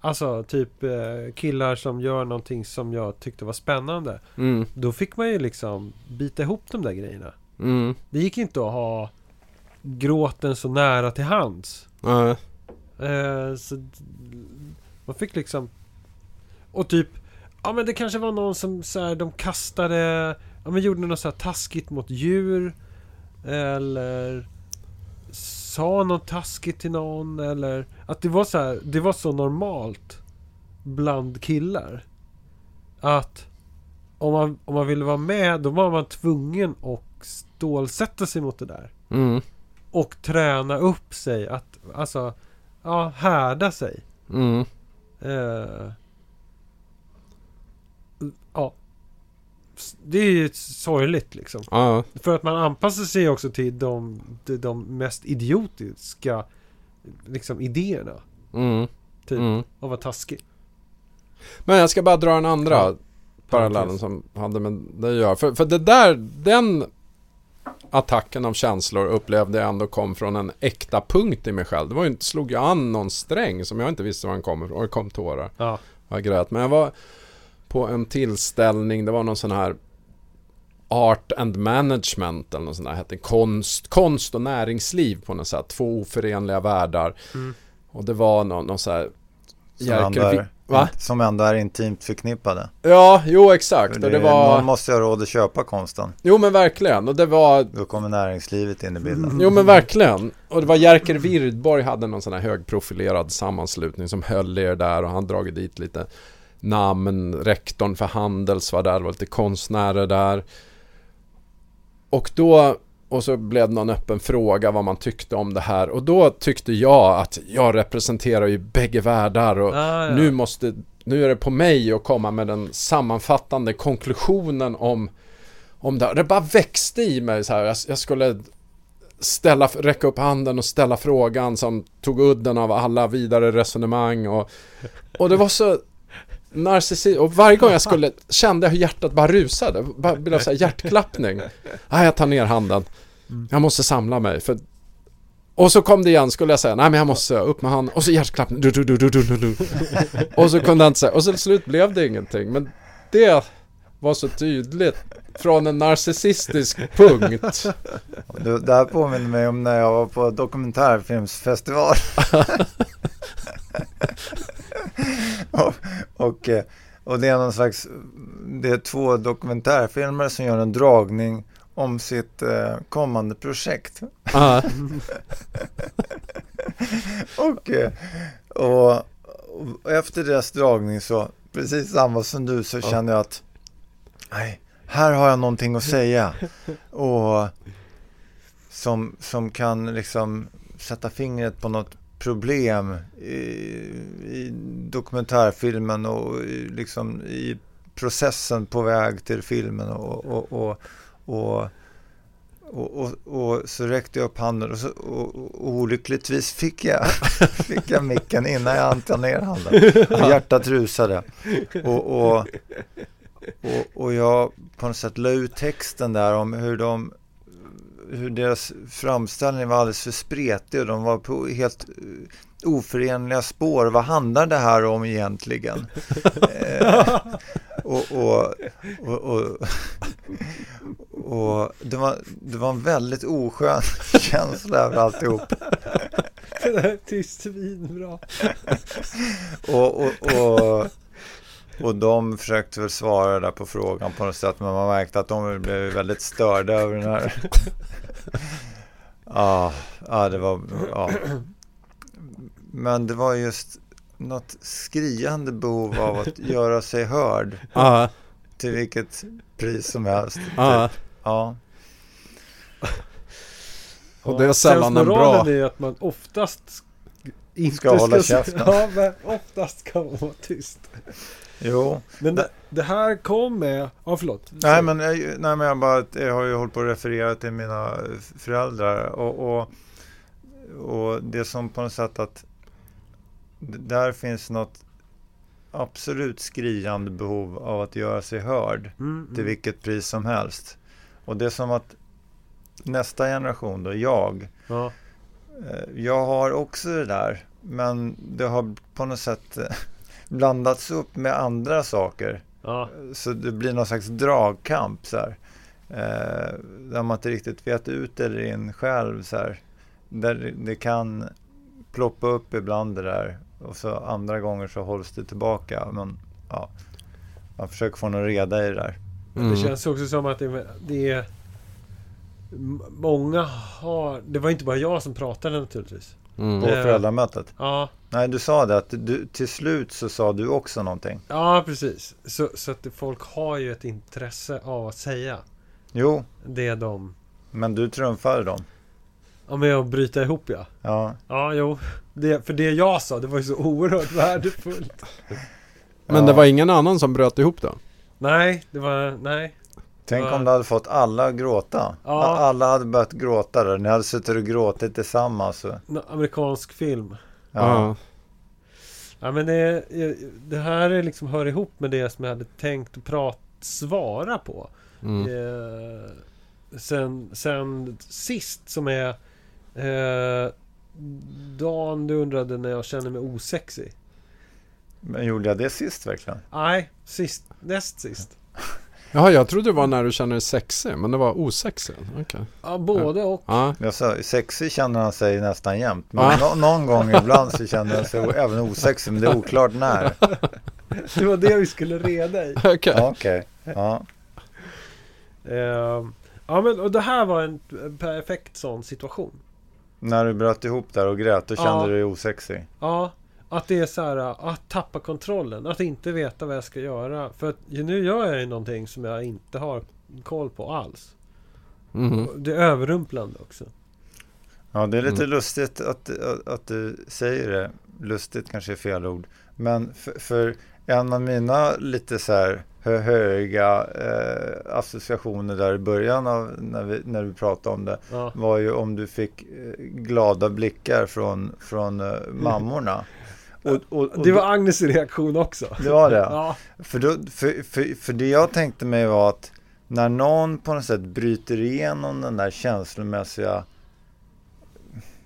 Speaker 2: Alltså typ eh, killar som gör någonting som jag tyckte var spännande.
Speaker 4: Mm.
Speaker 2: Då fick man ju liksom bita ihop de där grejerna.
Speaker 4: Mm.
Speaker 2: Det gick inte att ha gråten så nära till hands. Eh, så man fick liksom... Och typ... Ja men det kanske var någon som så här, de kastade... Ja men gjorde något så här taskigt mot djur. Eller... Sa något taskigt till någon eller... Att det var så här, det var så normalt. Bland killar. Att... Om man, om man ville vara med då var man tvungen att stålsätta sig mot det där.
Speaker 4: Mm.
Speaker 2: Och träna upp sig att, alltså, ja, härda sig.
Speaker 4: Mm.
Speaker 2: Eh, ja. Det är ju sorgligt liksom.
Speaker 4: Ja.
Speaker 2: För att man anpassar sig också till de, till de mest idiotiska liksom idéerna.
Speaker 4: Mm.
Speaker 2: Typ,
Speaker 4: Mm.
Speaker 2: att vara taskig.
Speaker 4: Men jag ska bara dra en andra
Speaker 2: Ja.
Speaker 4: parallellen som hade med det att göra. För, för det där, den attacken av känslor upplevde jag ändå kom från en äkta punkt i mig själv. Det var ju inte, slog jag an någon sträng som jag inte visste var den kom ifrån och det kom tårar.
Speaker 2: Ja.
Speaker 4: Jag grät. Men jag var på en tillställning, det var någon sån här Art and Management eller något sånt där hette konst, konst och näringsliv på något sätt. Två oförenliga världar.
Speaker 2: Mm.
Speaker 4: Och det var någon, någon så här
Speaker 3: Som ändå, är,
Speaker 4: Va?
Speaker 3: som ändå är intimt förknippade.
Speaker 4: Ja, jo exakt.
Speaker 3: För
Speaker 4: Och det
Speaker 3: Någon
Speaker 4: var...
Speaker 3: måste ju ha råd att köpa konsten.
Speaker 4: Jo men verkligen. Och det var...
Speaker 3: Då kommer näringslivet in i bilden.
Speaker 4: Jo men verkligen. Och det var Jerker Wirdborg hade någon sån här högprofilerad sammanslutning som höll er där och han dragit dit lite namn. Rektorn för Handels var där, det var lite konstnärer där. Och då... Och så blev det någon öppen fråga vad man tyckte om det här. Och då tyckte jag att jag representerar ju bägge världar och
Speaker 2: Ah, ja.
Speaker 4: nu måste, nu är det på mig att komma med den sammanfattande konklusionen om, om det här. Det bara växte i mig så här. Jag, jag skulle ställa, räcka upp handen och ställa frågan som tog udden av alla vidare resonemang och, och det var så narcissistiskt. Och varje gång jag skulle kände jag hur hjärtat bara rusade. Bara blev så här hjärtklappning. Nej, jag tar ner handen. Jag måste samla mig. För och så kom det igen, skulle jag säga, nej men jag måste upp med handen, och så hjärtklappning, du, du, du, du, du, du. Och så kunde jag inte säga, och så till slut blev det ingenting, men det, var så tydligt från en narcissistisk punkt.
Speaker 3: Det, det här påminner mig om när jag var på dokumentärfilmsfestival. och, och, eh, och det är någon slags, det är två dokumentärfilmer som gör en dragning om sitt eh, kommande projekt.
Speaker 4: Ja,
Speaker 3: Och, eh, och, och efter deras dragning så, precis samma som du, så känner jag att nej, här har jag någonting att säga. Och som, som kan liksom sätta fingret på något problem i, i dokumentärfilmen och i, liksom i processen på väg till filmen och, och, och, och och, och, och så räckte jag upp handen och, så, och, olyckligtvis fick jag, fick jag micken innan jag ta ner handen. Och hjärtat rusade. Och, och, och, jag på något sätt la ut texten där om hur de hur deras framställning var alldeles för spretig och de var på helt eh, oförenliga spår. Vad handlar det här om egentligen? eh, och, och, och, och, det, var, det var en väldigt oskön känsla över alltihop.
Speaker 2: Det där är tyst svinbra.
Speaker 3: Och, och, och, och de försökte väl svara där på frågan på något sätt men man märkte att de blev väldigt störda över den här. Ja, ja det var, ja. Men det var just något skriande behov av att göra sig hörd
Speaker 4: ja,
Speaker 3: till vilket pris som helst.
Speaker 4: ja.
Speaker 3: Typ. Ja,
Speaker 4: Och det är sällan en bra...
Speaker 2: Är att man oftast inte
Speaker 3: Ska hålla
Speaker 2: säga-
Speaker 3: käften.
Speaker 2: Ja, men oftast ska man vara tyst.
Speaker 3: Jo.
Speaker 2: Men det, det här kom med... Ja, förlåt.
Speaker 3: Nej men, jag, nej, men jag, bara, jag har ju hållit på att referera till mina föräldrar och, och, och det som på något sätt att där finns något absolut skriande behov av att göra sig hörd
Speaker 2: Mm,
Speaker 3: till
Speaker 2: mm.
Speaker 3: vilket pris som helst. Och det är som att nästa generation då, jag,
Speaker 2: Ja.
Speaker 3: eh, jag har också det där men det har på något sätt blandats upp med andra saker.
Speaker 2: Ja.
Speaker 3: Så det blir någon slags dragkamp så här. Eh, där man inte riktigt vet ut eller in själv så här. Där det- kan ploppa upp ibland det där. Och så andra gånger så hålls det tillbaka. Men ja, man försöker få någon reda i det där.
Speaker 4: Mm.
Speaker 2: Det känns också som att det, det är... Många har... Det var inte bara jag som pratade naturligtvis.
Speaker 4: Mm.
Speaker 3: På
Speaker 2: Eh.
Speaker 3: föräldramötet.
Speaker 2: Ja,
Speaker 3: Nej, du sa det att du, till slut så sa du också någonting.
Speaker 2: ja precis. Så, så att folk har ju ett intresse av att säga
Speaker 3: Jo,
Speaker 2: det de...
Speaker 3: men du trumfade dem.
Speaker 2: Ja, med att bryta ihop ja.
Speaker 3: Ja,
Speaker 2: Ja, jo. Det, för det jag sa, det var ju så oerhört värdefullt.
Speaker 4: Men
Speaker 3: Ja.
Speaker 4: det var ingen annan som bröt ihop då?
Speaker 2: Nej, det var... Nej.
Speaker 3: Tänk om du hade fått alla att gråta.
Speaker 2: Ja.
Speaker 3: Alla hade börjat gråta där. Ni hade suttit och gråtit tillsammans.
Speaker 2: En amerikansk film.
Speaker 3: Ja.
Speaker 2: Ja, men det, det här är liksom hör ihop med det som jag hade tänkt att prata, svara på.
Speaker 4: Mm.
Speaker 2: Eh, sen, sen sist som är eh, Dan, du undrade när jag känner mig osexig.
Speaker 3: Men gjorde jag det sist verkligen?
Speaker 2: Nej, sist, näst sist.
Speaker 4: Jaha, jag trodde det var när du känner dig sexig, men det var osexig. Okej.
Speaker 2: Ja, både och.
Speaker 4: Ja.
Speaker 3: Jag sa, sexig känner han sig nästan jämt. Men
Speaker 4: Ja.
Speaker 3: nå- någon gång ibland så känner han sig även osexig. Men det är oklart när.
Speaker 2: Det var det vi skulle reda i.
Speaker 4: Okej.
Speaker 3: Ja, Okej. Ja.
Speaker 2: Eh, ja, men och det här var en perfekt sån situation.
Speaker 3: När du bröt ihop där och grät, då kände
Speaker 2: Ja.
Speaker 3: du dig osexig.
Speaker 2: Ja, att det är så här att tappa kontrollen. Att inte veta vad jag ska göra. För att nu gör jag ju någonting som jag inte har koll på alls.
Speaker 4: Mhm.
Speaker 2: Det är överrumplande också.
Speaker 3: Ja, det är lite
Speaker 4: Mm.
Speaker 3: lustigt att, att, att du säger det. Lustigt kanske är fel ord. Men för, för en av mina lite så här hö- höga eh, associationer där i början av när vi, när vi pratade om det
Speaker 2: Ja.
Speaker 3: var ju om du fick eh, glada blickar från, från eh, mammorna. Och, och, och
Speaker 2: Det var Agnes reaktion också.
Speaker 3: det var det?
Speaker 2: Ja.
Speaker 3: För, då, för, för, för det jag tänkte mig var att när någon på något sätt bryter igenom den där känslomässiga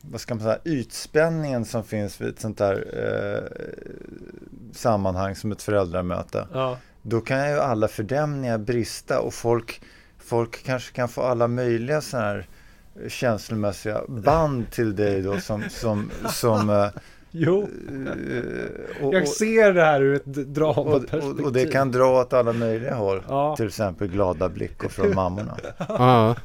Speaker 3: vad ska man säga, ytspänningen som finns vid ett sånt där eh, sammanhang som ett föräldramöte.
Speaker 2: Ja.
Speaker 3: då kan ju alla fördämningar brista och folk, folk kanske kan få alla möjliga sådana här känslomässiga band till dig då som, som, som eh,
Speaker 2: Jo,
Speaker 3: eh, och,
Speaker 2: jag
Speaker 3: och,
Speaker 2: ser det här ur ett
Speaker 3: och,
Speaker 2: dramaperspektiv.
Speaker 3: och, och det kan dra åt alla möjliga håll.
Speaker 2: Ja,
Speaker 3: Till exempel glada blickar från mammorna.
Speaker 4: Ja.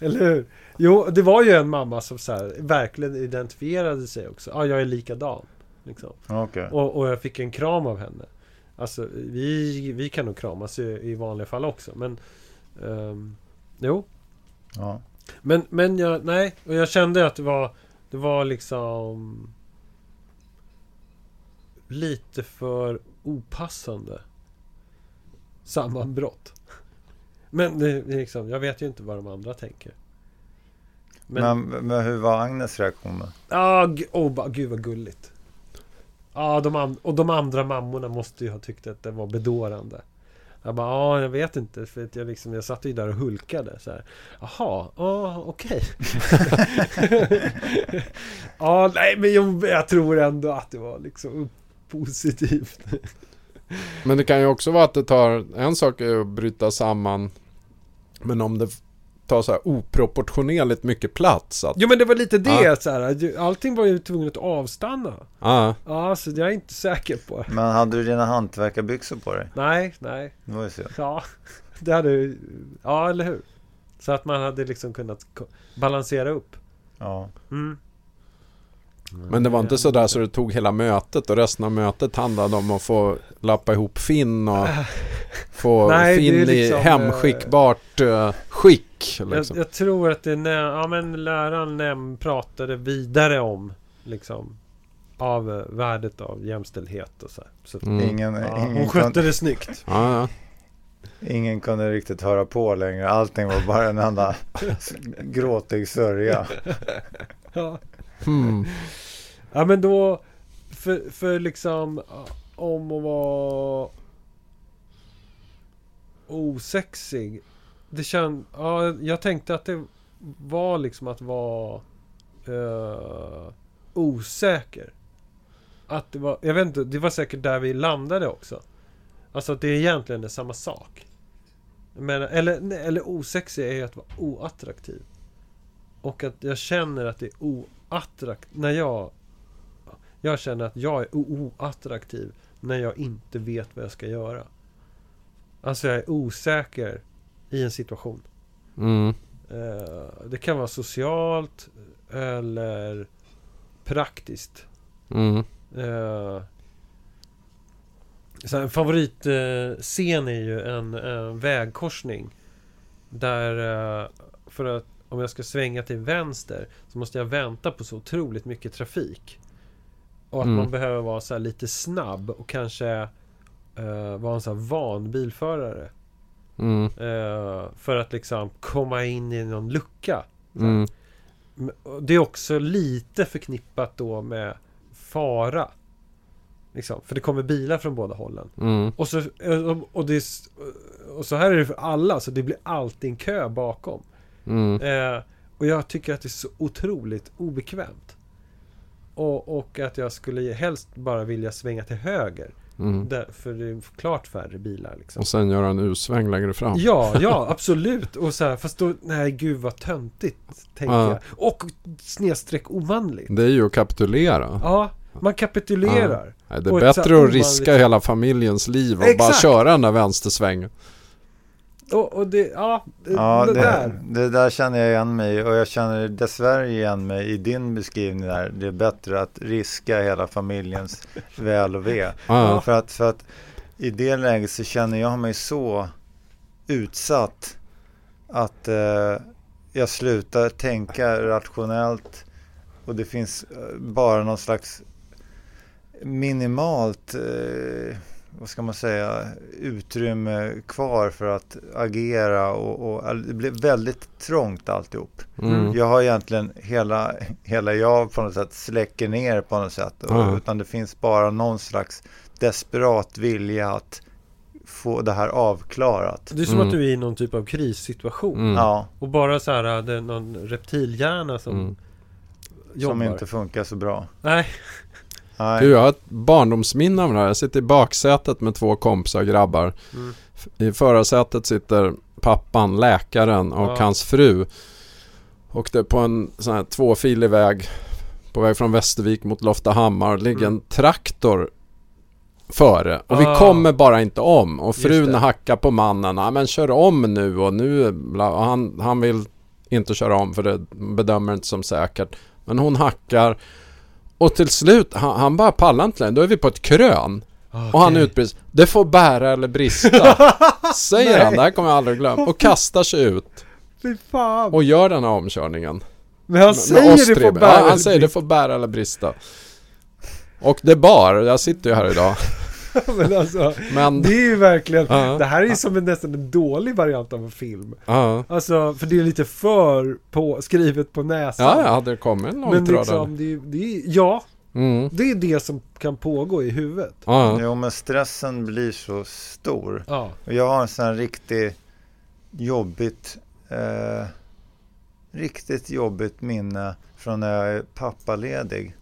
Speaker 2: eller hur? Jo, det var ju en mamma som så här, verkligen identifierade sig också. Ja, jag är likadan. Liksom.
Speaker 3: Okej.
Speaker 2: Och, och jag fick en kram av henne. Alltså, vi, vi kan nog kramas i, i vanliga fall också. Men... ehm, jo.
Speaker 3: Ja.
Speaker 2: Men, men jag, nej. Och jag kände att det var... Det var liksom... Lite för opassande. Sammanbrott. Men det, det är liksom, jag vet ju inte vad de andra tänker. Men,
Speaker 3: Men, men hur var Agnes reaktion
Speaker 2: g- oh, gud vad gulligt. Ja, de och de andra mammorna måste ju ha tyckt att det var bedårande. Jag bara, ja, jag vet inte. För att jag, liksom, jag satt ju där och hulkade. Så här. Jaha, ja, okej. ja, nej, men jag, jag tror ändå att det var liksom positivt.
Speaker 4: Men det kan ju också vara att det tar, en sak är att bryta samman, men om det tar så här oproportionerligt mycket plats. Att,
Speaker 2: Jo, men det var lite det.
Speaker 4: Ja.
Speaker 2: Så här, allting var ju tvunget att avstanna.
Speaker 4: ja,
Speaker 2: Ja, så jag är inte säker på.
Speaker 3: Men hade du dina hantverkarbyxor på dig?
Speaker 2: Nej, nej.
Speaker 3: Det var ju så.
Speaker 2: Ja, det hade ju... Ja, eller hur? Så att man hade liksom kunnat balansera upp.
Speaker 3: Ja.
Speaker 2: Mm.
Speaker 4: Men det var inte så där så det tog hela mötet och resten av mötet handlade om att få lappa ihop Finn och få
Speaker 2: Nej, är
Speaker 4: Finn
Speaker 2: liksom,
Speaker 4: i hemskickbart eh, skick.
Speaker 2: Jag,
Speaker 4: Liksom.
Speaker 2: jag tror att det nä- ja, men läraren pratade vidare om liksom av eh, värdet av jämställdhet och så. här. så
Speaker 4: Mm.
Speaker 3: Ingen,
Speaker 2: ja,
Speaker 3: ingen,
Speaker 2: hon skötte det snyggt.
Speaker 4: Ja, ja.
Speaker 3: ingen kunde riktigt höra på längre. Allting var bara en enda gråtig sörja.
Speaker 2: Ja.
Speaker 4: Hmm.
Speaker 2: ja, men då för, för liksom om att vara osexig. Det känd, ja, jag tänkte att det var liksom att vara uh, osäker. Att det var, jag vet inte, det var säkert där vi landade också. Alltså att det egentligen är samma sak. Men, eller, nej, eller osexig är ju att vara oattraktiv. Och att jag känner att det är oattraktivt när jag Jag känner att jag är oattraktiv när jag inte vet vad jag ska göra. Alltså jag är osäker i en situation.
Speaker 4: Mm.
Speaker 2: Eh, Det kan vara socialt eller praktiskt.
Speaker 4: Mm.
Speaker 2: Eh, så en favoritscen är ju en, en vägkorsning. Där eh, för att om jag ska svänga till vänster så måste jag vänta på så otroligt mycket trafik. Och att
Speaker 4: Mm.
Speaker 2: man behöver vara så lite snabb och kanske eh, vara en så van bilförare.
Speaker 4: Mm.
Speaker 2: Eh, för att liksom komma in i någon lucka.
Speaker 4: Mm.
Speaker 2: Det är också lite förknippat då med fara. Liksom, för det kommer bilar från båda hållen.
Speaker 4: Mm.
Speaker 2: Och så, eh, och, det, och så här är det för alla, så det blir alltid en kö bakom.
Speaker 4: Mm.
Speaker 2: Eh, och jag tycker att det är så otroligt obekvämt. Och, och att jag skulle helst bara vilja svänga till höger.
Speaker 4: Mm.
Speaker 2: Där, för det är klart färre bilar liksom.
Speaker 4: Och sen göra en U-sväng längre fram.
Speaker 2: Ja, ja, absolut. Och så här, fast då, nej gud vad töntigt, tänker
Speaker 4: Ja.
Speaker 2: jag. Och snedstreck omanligt.
Speaker 4: Det är ju att kapitulera.
Speaker 2: Ja, man kapitulerar.
Speaker 4: Nej, det är bättre att riska
Speaker 2: ovanligt-
Speaker 4: hela familjens liv och bara
Speaker 2: Exakt.
Speaker 4: köra den där vänstersvängen.
Speaker 2: Och, och det, ja, det,
Speaker 3: Ja,
Speaker 2: det,
Speaker 3: det,
Speaker 2: där.
Speaker 3: det där känner jag igen mig i och jag känner dessvärre igen mig i din beskrivning där. Det är bättre att riska hela familjens väl och ve.
Speaker 4: Ja.
Speaker 3: För, att, för att i det läget så känner jag mig så utsatt att eh, jag slutar tänka rationellt och det finns eh, bara någon slags minimalt, eh, vad ska man säga, utrymme kvar för att agera och, och det blir väldigt trångt alltihop.
Speaker 4: Mm.
Speaker 3: Jag har egentligen hela, hela jag på något sätt släcker ner på något sätt. Och,
Speaker 4: Ja.
Speaker 3: Utan det finns bara någon slags desperat vilja att få det här avklarat.
Speaker 2: Det är som
Speaker 4: Mm.
Speaker 2: att du är i någon typ av krissituation.
Speaker 4: Mm.
Speaker 3: Ja,
Speaker 2: Och bara så här, det är någon reptilhjärna som
Speaker 4: Mm.
Speaker 2: jobbar.
Speaker 3: som inte funkar så bra.
Speaker 2: Nej,
Speaker 3: Nej.
Speaker 4: Du, jag har ett barndomsminne av det här. Jag sitter i baksätet med två kompisar grabbar.
Speaker 2: Mm.
Speaker 4: I förarsätet sitter pappan, läkaren och
Speaker 2: Ja.
Speaker 4: hans fru. Och det är på en sån här tvåfilig väg på väg från Västervik mot Loftahammar ligger
Speaker 2: Mm.
Speaker 4: en traktor före. Och vi
Speaker 2: Ah.
Speaker 4: kommer bara inte om. Och frun hackar på mannen. Ja men kör om nu och nu. bla- Och han, han vill inte köra om för det bedömer inte som säkert. Men hon hackar. Och till slut, han, han bara pallar inte längre. Då är vi på ett krön. Och han utbrister Det får bära eller brista. Säger han, det här kommer jag aldrig glömma. Och kastar sig ut. Och gör den här omkörningen.
Speaker 2: Men han
Speaker 4: Med-
Speaker 2: säger
Speaker 4: med
Speaker 2: det får bära
Speaker 4: Ja,
Speaker 2: eller
Speaker 4: han säger det får bära eller brista. Och det bar. Jag sitter ju här idag.
Speaker 2: Men alltså,
Speaker 4: Men...
Speaker 2: det är ju verkligen,
Speaker 4: Ja.
Speaker 2: det här är ju som en nästan en dålig variant av en film.
Speaker 4: Ja,
Speaker 2: Alltså, för det är lite för på, skrivet på näsan.
Speaker 4: ja, ja hade det kommit en
Speaker 2: Men
Speaker 4: långtradare.
Speaker 2: liksom, det, är- det är, ja,
Speaker 4: Mm.
Speaker 2: det är det som kan pågå i huvudet.
Speaker 4: Ja,
Speaker 3: Jo, men stressen blir så stor.
Speaker 2: Ja.
Speaker 3: Och jag har en sån här riktigt jobbigt, eh, riktigt jobbigt minne från när jag är pappaledig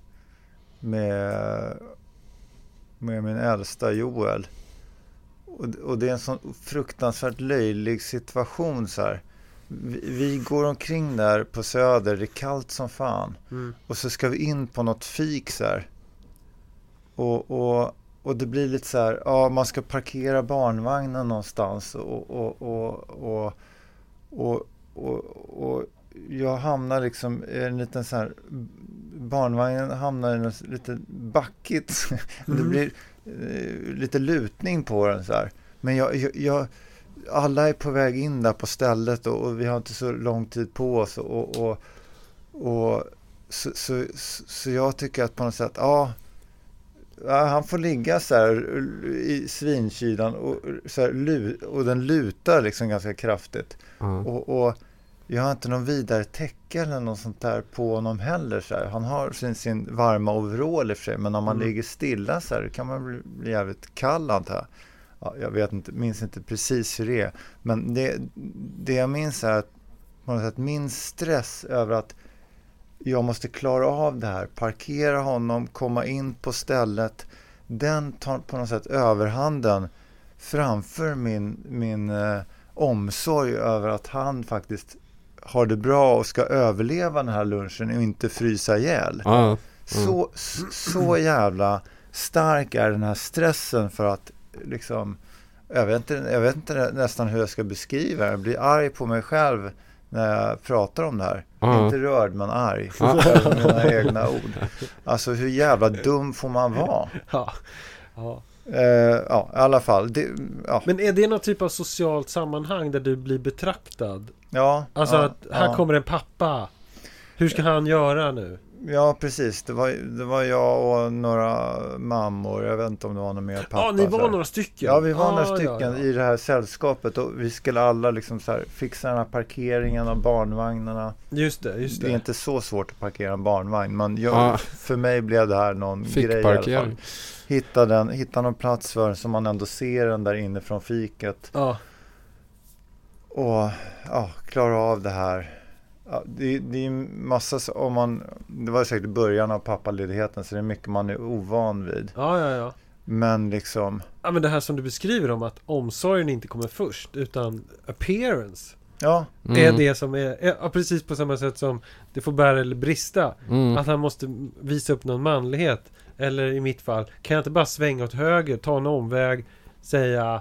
Speaker 3: med, med min äldsta Joel. Och, och det är en sån fruktansvärt löjlig situation så här. Vi, vi går omkring där på Söder, det är kallt som fan.
Speaker 2: Mm.
Speaker 3: Och så ska vi in på något fik så här. Och, och, och det blir lite så här, ja man ska parkera barnvagnen någonstans och, och, och, och, och, och, och jag hamnar liksom i en liten så här, barnvagnen hamnar i något lite backigt. det
Speaker 2: Mhm.
Speaker 3: blir eh, lite lutning på den så här. Men jag, jag, jag, alla är på väg in där på stället och, och vi har inte så lång tid på oss. Och, och, och så, så, så, jag tycker att på något sätt, ja, han får ligga så här i svinkylan och, så här, och den lutar liksom ganska kraftigt.
Speaker 4: ja.
Speaker 3: Och, och jag har inte någon vidare täcke eller något sånt där på honom heller. Så här. Han har sin, sin varma overall i och för sig, men om man
Speaker 2: Mm.
Speaker 3: ligger stilla så här kan man bli, bli jävligt kall antar jag. Ja, jag vet inte, minns inte precis hur det är. Men det, det jag minns är att på något sätt min stress över att jag måste klara av det här, parkera honom, komma in på stället. Den tar på något sätt överhanden framför min, min eh, omsorg över att han faktiskt har det bra och ska överleva den här lunchen och inte frysa ihjäl.
Speaker 4: ja.
Speaker 3: Så, så jävla stark är den här stressen för att liksom jag vet, inte, jag vet inte nästan hur jag ska beskriva det. Jag blir arg på mig själv när jag pratar om det här.
Speaker 4: Ja.
Speaker 3: Inte rörd men arg över mina egna ord. Alltså hur jävla dum får man vara?
Speaker 2: Ja. ja.
Speaker 3: Eh, ja, i alla fall. Det, ja,
Speaker 2: Men är det någon typ av socialt sammanhang där du blir betraktad?
Speaker 3: ja,
Speaker 2: Alltså
Speaker 3: ja,
Speaker 2: att här
Speaker 3: ja.
Speaker 2: kommer en pappa. Hur ska han göra nu?
Speaker 3: Ja, precis. Det var, det var jag och några mammor. Jag vet inte om det var någon mer pappa.
Speaker 2: Ja, ni var några stycken.
Speaker 3: Ja, vi var
Speaker 2: Ah,
Speaker 3: några stycken
Speaker 2: ja, ja.
Speaker 3: i det här sällskapet och vi skulle alla liksom så här fixa den här parkeringen av barnvagnarna.
Speaker 2: Just det, just
Speaker 3: Det är
Speaker 2: det.
Speaker 3: inte så svårt att parkera en barnvagn, men jag,
Speaker 4: Ja.
Speaker 3: för mig blev det här någon
Speaker 4: Fick
Speaker 3: grej i alla fall.
Speaker 4: parkering.
Speaker 3: Hitta, den, hitta någon plats för den så man ändå ser den där inne från fiket
Speaker 2: Ja,
Speaker 3: och ja, klara av det här. Ja, det, det är ju massa, om man, det var säkert i början av pappaledigheten så det är mycket man är ovan vid.
Speaker 2: ja, ja, ja.
Speaker 3: Men liksom,
Speaker 2: Ja, men det här som du beskriver om att omsorgen inte kommer först, utan appearance
Speaker 3: ja,
Speaker 4: Mm.
Speaker 2: är det som är, ja, precis på samma sätt som det får bära eller brista.
Speaker 4: Mm.
Speaker 2: Att han måste visa upp någon manlighet. Eller i mitt fall, kan jag inte bara svänga åt höger, ta en omväg, säga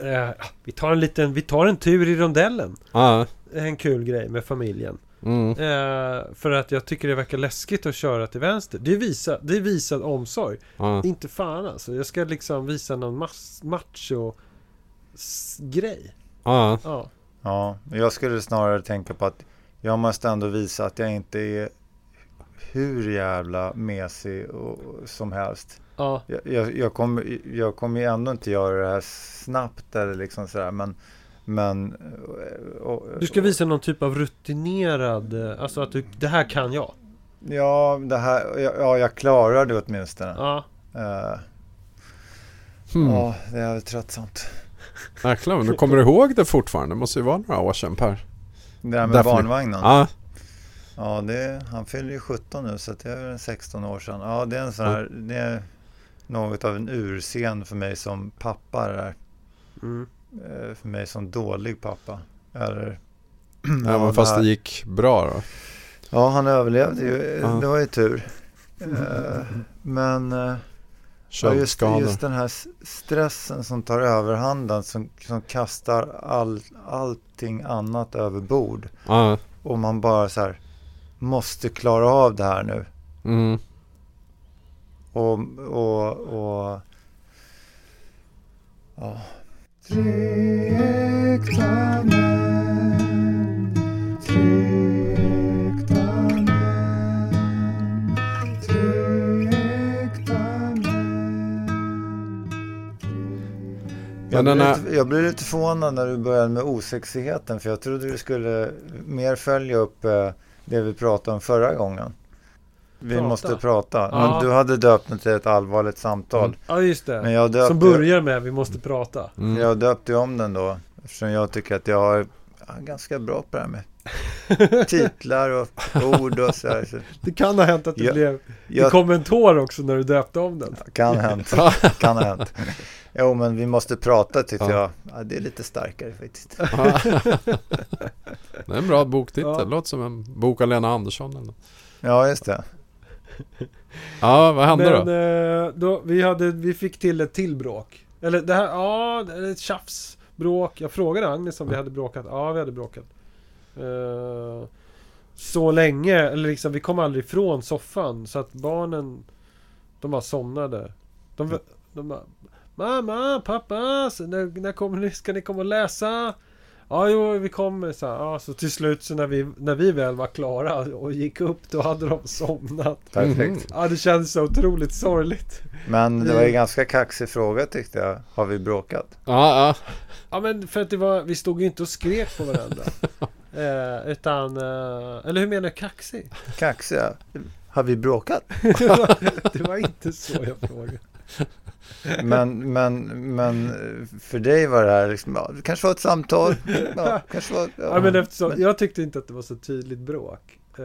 Speaker 2: eh, vi, tar en liten, vi tar en tur i rondellen.
Speaker 4: Ja.
Speaker 2: En kul grej med familjen.
Speaker 4: Mm.
Speaker 2: Eh, för att jag tycker det verkar läskigt att köra till vänster. Det är, visa, det är visad omsorg.
Speaker 4: Ja.
Speaker 2: Inte fan alltså. Jag ska liksom visa någon mass, macho s- grej.
Speaker 4: Ja.
Speaker 2: Ja.
Speaker 3: ja. Jag skulle snarare tänka på att jag måste ändå visa att jag inte är hur jävla mesig och, som helst.
Speaker 2: Ja.
Speaker 3: Jag, jag, jag kommer jag kommer ju ändå inte göra det här snabbt eller liksom sådär men men och,
Speaker 2: Du ska visa någon typ av rutinerad, eh, alltså att du, det här kan jag.
Speaker 3: Ja, det här, ja, ja, jag klarar det åtminstone.
Speaker 2: Ja.
Speaker 3: Eh,
Speaker 4: Hmm.
Speaker 3: Ja, det är väl tröttsamt.
Speaker 4: Jäklar, men du kommer ihåg det fortfarande? Det måste ju vara några år sedan Per.
Speaker 3: Det där med
Speaker 4: Därför-
Speaker 3: barnvagnen.
Speaker 4: Ja.
Speaker 3: Ja, det, han fyller ju 17 nu så det är väl 16 år sedan. Ja, det är en sån här, det är något av en urscen för mig som pappa där.
Speaker 2: Mm.
Speaker 3: Eh, För mig som dålig pappa. Eller, Ja,
Speaker 4: fast
Speaker 3: här-
Speaker 4: det gick bra då.
Speaker 3: Ja, han överlevde ju.
Speaker 4: Ja.
Speaker 3: Det var ju tur. Eh, Men ja, just, just den här stressen som tar överhanden, som, som kastar all, allting annat över bord.
Speaker 4: Ja.
Speaker 3: Och man bara så här, måste klara av det här nu.
Speaker 4: Mm.
Speaker 3: Och, och, och ja,
Speaker 1: Tre äkta män.
Speaker 3: Jag,
Speaker 4: här-
Speaker 3: lite, jag blev lite förvånad när du började med osexigheten för jag trodde du skulle mer följa upp eh, det vi pratade om förra gången. Vi
Speaker 2: Prata.
Speaker 3: måste prata.
Speaker 2: Ja.
Speaker 3: Men du hade döpt det till ett allvarligt samtal.
Speaker 4: Mm.
Speaker 2: Ja just det.
Speaker 3: Men jag döpte,
Speaker 2: Som börjar med vi måste prata.
Speaker 4: Mm.
Speaker 3: jag döpte om den då. Eftersom jag tycker att jag är ganska bra på det här med titlar och ord och så här. Så
Speaker 2: Det kan ha hänt att det
Speaker 3: Ja,
Speaker 2: blev... Det
Speaker 3: jag
Speaker 2: kom en tår också när du döpte om den.
Speaker 3: kan ha hänt. kan ha hänt. Jo, men vi måste prata tyckte
Speaker 4: Ja.
Speaker 3: jag. Ja, det är lite starkare faktiskt.
Speaker 4: Det är en bra boktitel.
Speaker 2: Ja.
Speaker 4: Låter som en bok av Lena Andersson. eller.
Speaker 3: Ja, just det.
Speaker 4: Ja, vad hände
Speaker 2: Men
Speaker 4: då?
Speaker 2: eh, då, vi, hade, vi fick till ett till bråk. Eller det här, ja, ett tjafs. Bråk. Jag frågade Agnes om vi hade bråkat. Ja, vi hade bråkat. Eh, så länge, eller liksom vi kom aldrig ifrån soffan. Så att barnen, de bara somnade. De, de bara, Mamma, pappa, så när, när kommer ni, ska ni komma och läsa? Ja, jo, vi kommer. Så, här, ja, så till slut så när vi, när vi väl var klara och gick upp, då hade de somnat.
Speaker 3: Perfekt.
Speaker 2: Ja, det kändes så otroligt sorgligt.
Speaker 3: Men det var ju en ganska kaxig fråga tyckte jag. Har vi bråkat?
Speaker 4: Ja, ja.
Speaker 2: Ja, men för att det var, vi stod ju inte och skrek på varandra. eh, utan, eh, eller hur menar du kaxig?
Speaker 3: Kaxiga? Har vi bråkat?
Speaker 2: det var inte så jag frågade.
Speaker 3: Men, men, men för dig var det här liksom, ja, det kanske var ett samtal. Ja, kanske var, ja.
Speaker 2: Ja, men eftersom,
Speaker 3: men-
Speaker 2: jag tyckte inte att det var så tydligt bråk. Eh,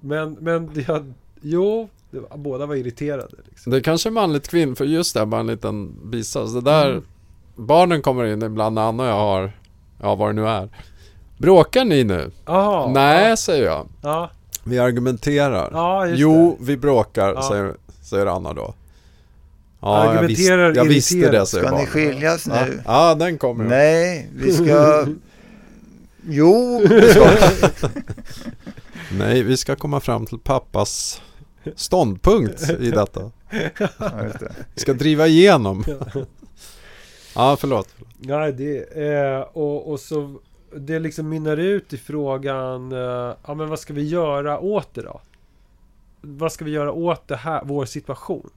Speaker 2: men, men det hade, jo, det var, båda var irriterade. Liksom.
Speaker 4: Det är kanske är manligt kvinn, för just det, bara en liten bisats. Det där,
Speaker 2: Mm.
Speaker 4: barnen kommer in ibland när Anna och jag har, ja vad det nu är. Bråkar ni nu?
Speaker 2: Jaha,
Speaker 4: Nej, säger jag.
Speaker 2: Ja,
Speaker 4: Vi argumenterar.
Speaker 2: ja
Speaker 4: jo,
Speaker 2: det.
Speaker 4: vi bråkar,
Speaker 2: Ja.
Speaker 4: säger, säger Anna då. Ja, jag, visst,
Speaker 2: Argumenterar,
Speaker 4: jag visste det, säger
Speaker 3: Ska ni
Speaker 4: barnen.
Speaker 3: skiljas
Speaker 4: Ja,
Speaker 3: nu?
Speaker 4: ja, den kommer.
Speaker 3: Nej, vi ska... Jo, vi ska...
Speaker 4: Nej, vi ska komma fram till pappas ståndpunkt i detta. Vi ska driva igenom. Ja, förlåt.
Speaker 2: Nej, det eh, och, och så det liksom mynnar ut i frågan eh, Ja men vad ska vi göra åt det då? Vad ska vi göra åt det här, vår situation?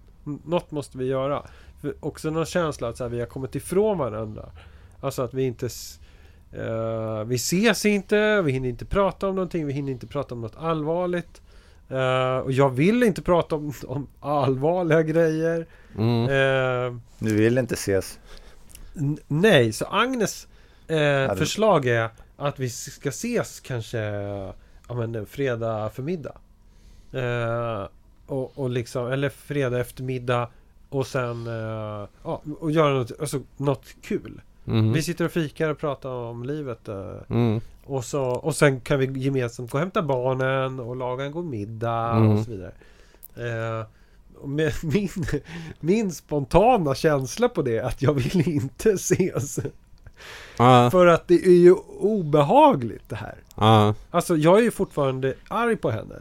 Speaker 2: Något måste vi göra. För också någon känsla att så här, vi har kommit ifrån varandra. Alltså att vi inte eh, Vi ses inte, vi hinner inte prata om någonting, vi hinner inte prata om något allvarligt. Eh, och jag vill inte prata om, om allvarliga grejer.
Speaker 4: Mm.
Speaker 2: Eh,
Speaker 3: Du vill inte ses.
Speaker 2: Nej, så Agnes eh, förslag är att vi ska ses kanske ja, men, en fredag förmiddag. Eh, och, och liksom, eller fredag eftermiddag och sen eh, ja, och göra något, alltså, något kul.
Speaker 4: Mm.
Speaker 2: Vi sitter och fikar och pratar om livet. Eh,
Speaker 4: Mm.
Speaker 2: och, så, och sen kan vi gemensamt gå och hämta barnen och laga en god middag
Speaker 4: Mm.
Speaker 2: och så vidare. Eh, min, min spontana känsla på det är att jag vill inte ses.
Speaker 4: Ja,
Speaker 2: För att det är ju obehagligt det här.
Speaker 4: ja.
Speaker 2: Alltså jag är ju fortfarande arg på henne.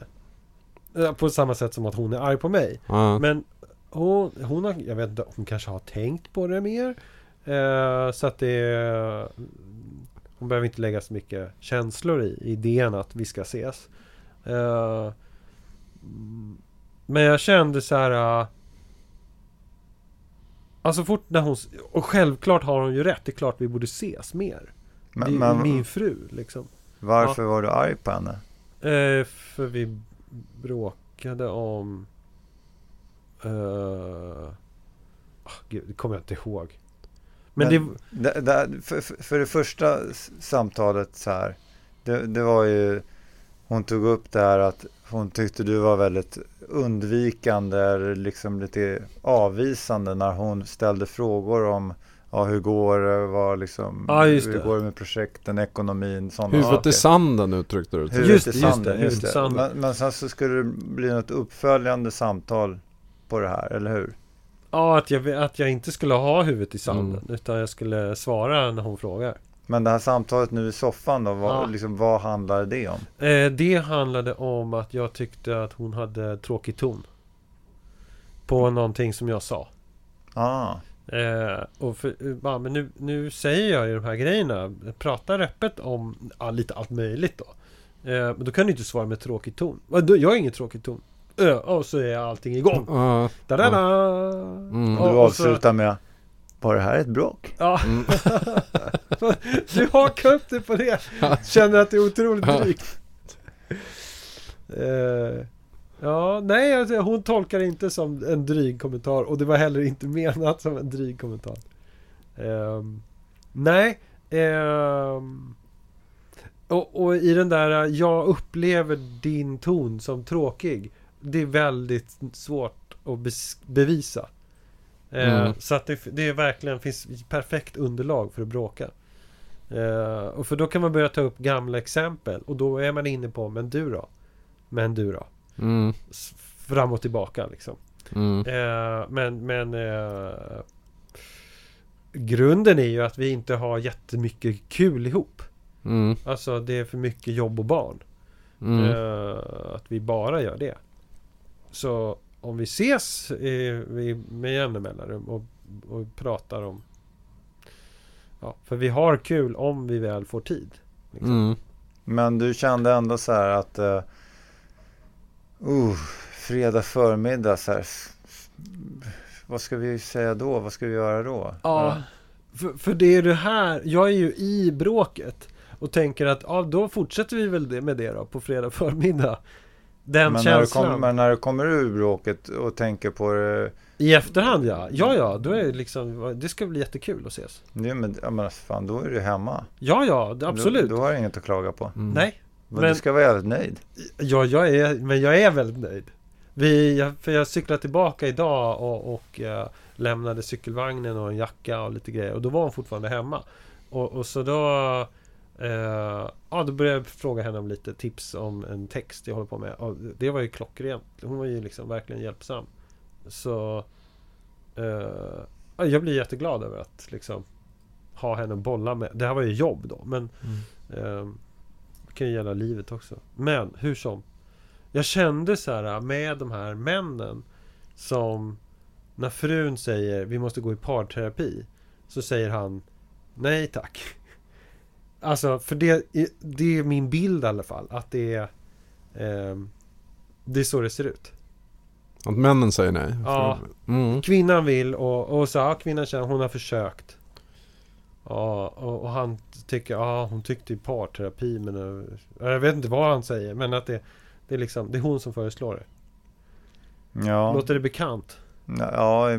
Speaker 2: Eh, På samma sätt som att hon är arg på mig.
Speaker 4: ja.
Speaker 2: Men hon, hon har, jag vet inte, hon kanske har tänkt på det mer. Eh, så att det Hon behöver inte lägga så mycket känslor i idén att vi ska ses. Eh, mm, men jag kände så här. Alltså fort när hon... Och självklart har hon ju rätt. Det är klart vi borde ses mer.
Speaker 3: Men,
Speaker 2: det är
Speaker 3: men
Speaker 2: min fru liksom.
Speaker 3: varför var du arg på henne?
Speaker 2: Eh, för vi bråkade om... Uh, gud, det kommer jag inte ihåg. Men,
Speaker 3: Men-
Speaker 2: det...
Speaker 3: Det, det, för, för- det första samtalet så här. det, det var ju, hon tog upp det här att hon tyckte du var väldigt undvikande, eller liksom lite avvisande när hon ställde frågor om ja, hur går det, vad liksom,
Speaker 2: Ja, just
Speaker 3: hur
Speaker 2: det.
Speaker 3: går det med projekten, ekonomin, sådana
Speaker 4: Huvudet i sanden uttryckte du.
Speaker 3: Huvudet
Speaker 2: Just
Speaker 3: i
Speaker 2: det, just
Speaker 3: sanden,
Speaker 2: det,
Speaker 3: just det.
Speaker 2: sanden.
Speaker 3: Men, men sen så skulle det bli något uppföljande samtal på det här, eller hur?
Speaker 2: Ja, att jag, att jag inte skulle ha huvudet i sanden.
Speaker 4: Mm.
Speaker 2: Utan jag skulle svara när hon frågar.
Speaker 3: Men det här samtalet nu i soffan då, vad,
Speaker 2: Ja.
Speaker 3: liksom, vad handlade det om?
Speaker 2: Eh, det handlade om att jag tyckte att hon hade tråkig ton. På någonting som jag sa.
Speaker 3: Ah,
Speaker 2: Eh, och för, ja, men nu, nu säger jag ju de här grejerna. Pratar öppet om ja, lite allt möjligt då. Eh, men då kan du inte svara med tråkig ton. Jag har ingen tråkig ton. Eh, och så är allting igång.
Speaker 4: Ja,
Speaker 2: Da-da-da!
Speaker 4: Mm.
Speaker 2: Och-
Speaker 3: du
Speaker 2: och så-
Speaker 3: avslutar med, var det här ett bråk?
Speaker 2: Ja,
Speaker 4: Mm.
Speaker 2: du hakar upp dig på det. Känner att det är otroligt drygt. Eh, ja, nej, alltså, hon tolkar det inte som en dryg kommentar och det var heller inte menat som en dryg kommentar. Ehm, nej. ehm, och, och i den där, jag upplever din ton som tråkig. Det är väldigt svårt att bevisa. Eh,
Speaker 4: Mm.
Speaker 2: Så att det, det är verkligen finns perfekt underlag för att bråka. Eh, och för då kan man börja ta upp gamla exempel och då är man inne på Men du då? Men du då?
Speaker 4: Mm.
Speaker 2: Fram och tillbaka liksom.
Speaker 4: Mm.
Speaker 2: Eh, men men eh, Grunden är ju att vi inte har jättemycket kul ihop.
Speaker 4: Mm.
Speaker 2: Alltså det är för mycket jobb och barn.
Speaker 4: Mm.
Speaker 2: Att vi bara gör det. Så om vi ses eh, vi- med jämna mellanrum och, och pratar om Ja, för vi har kul om vi väl får tid. Liksom.
Speaker 4: Mm.
Speaker 3: Men du kände ändå så här att uh, uh, fredag förmiddag så här, vad ska vi säga då? Vad ska vi göra då?
Speaker 2: Ja, för, för det är det här, jag är ju i bråket och tänker att ja, då fortsätter vi väl det med det då på fredag förmiddag. Den
Speaker 3: men, när du
Speaker 2: känslan.
Speaker 3: kom, men när du kommer ur bråket och tänker på det,
Speaker 2: I efterhand ja, ja ja, då är det liksom, det ska bli jättekul att ses.
Speaker 3: det men, ja, men fan, då är du hemma.
Speaker 2: Ja ja, absolut.
Speaker 3: Då, då har du inget att klaga på.
Speaker 4: Mm.
Speaker 2: Nej,
Speaker 3: Men,
Speaker 2: Men-
Speaker 3: du ska vara jävligt nöjd.
Speaker 2: Ja, jag är, men jag är väldigt nöjd. Vi, jag, för jag cyklade tillbaka idag och, och eh, lämnade cykelvagnen och en jacka och lite grejer. Och då var hon fortfarande hemma. Och, och så då... Eh, ja, då började jag fråga henne om lite tips om en text jag håller på med. Och det var ju klockrent. Hon var ju liksom verkligen hjälpsam. Så... Ja, jag blir jätteglad över att liksom ha henne att bolla med. Det här var ju jobb då, men... Ehm, det kan ju gälla livet också. Men hur som. Jag kände så här med de här männen som när frun säger vi måste gå i parterapi så säger han nej tack. Alltså för det, är- det är min bild i alla fall att det är ehm, det är så det ser ut.
Speaker 4: Att männen säger nej.
Speaker 2: Ja.
Speaker 4: Mm.
Speaker 2: Kvinnan vill och, och så ja, kvinnan känner hon har försökt. Ja, och, och han tycker, ja hon tyckte i parterapi men eh, Jag vet inte vad han säger men att det Det är liksom, det är hon som föreslår det.
Speaker 3: Ja,
Speaker 2: Låter det bekant?
Speaker 3: ja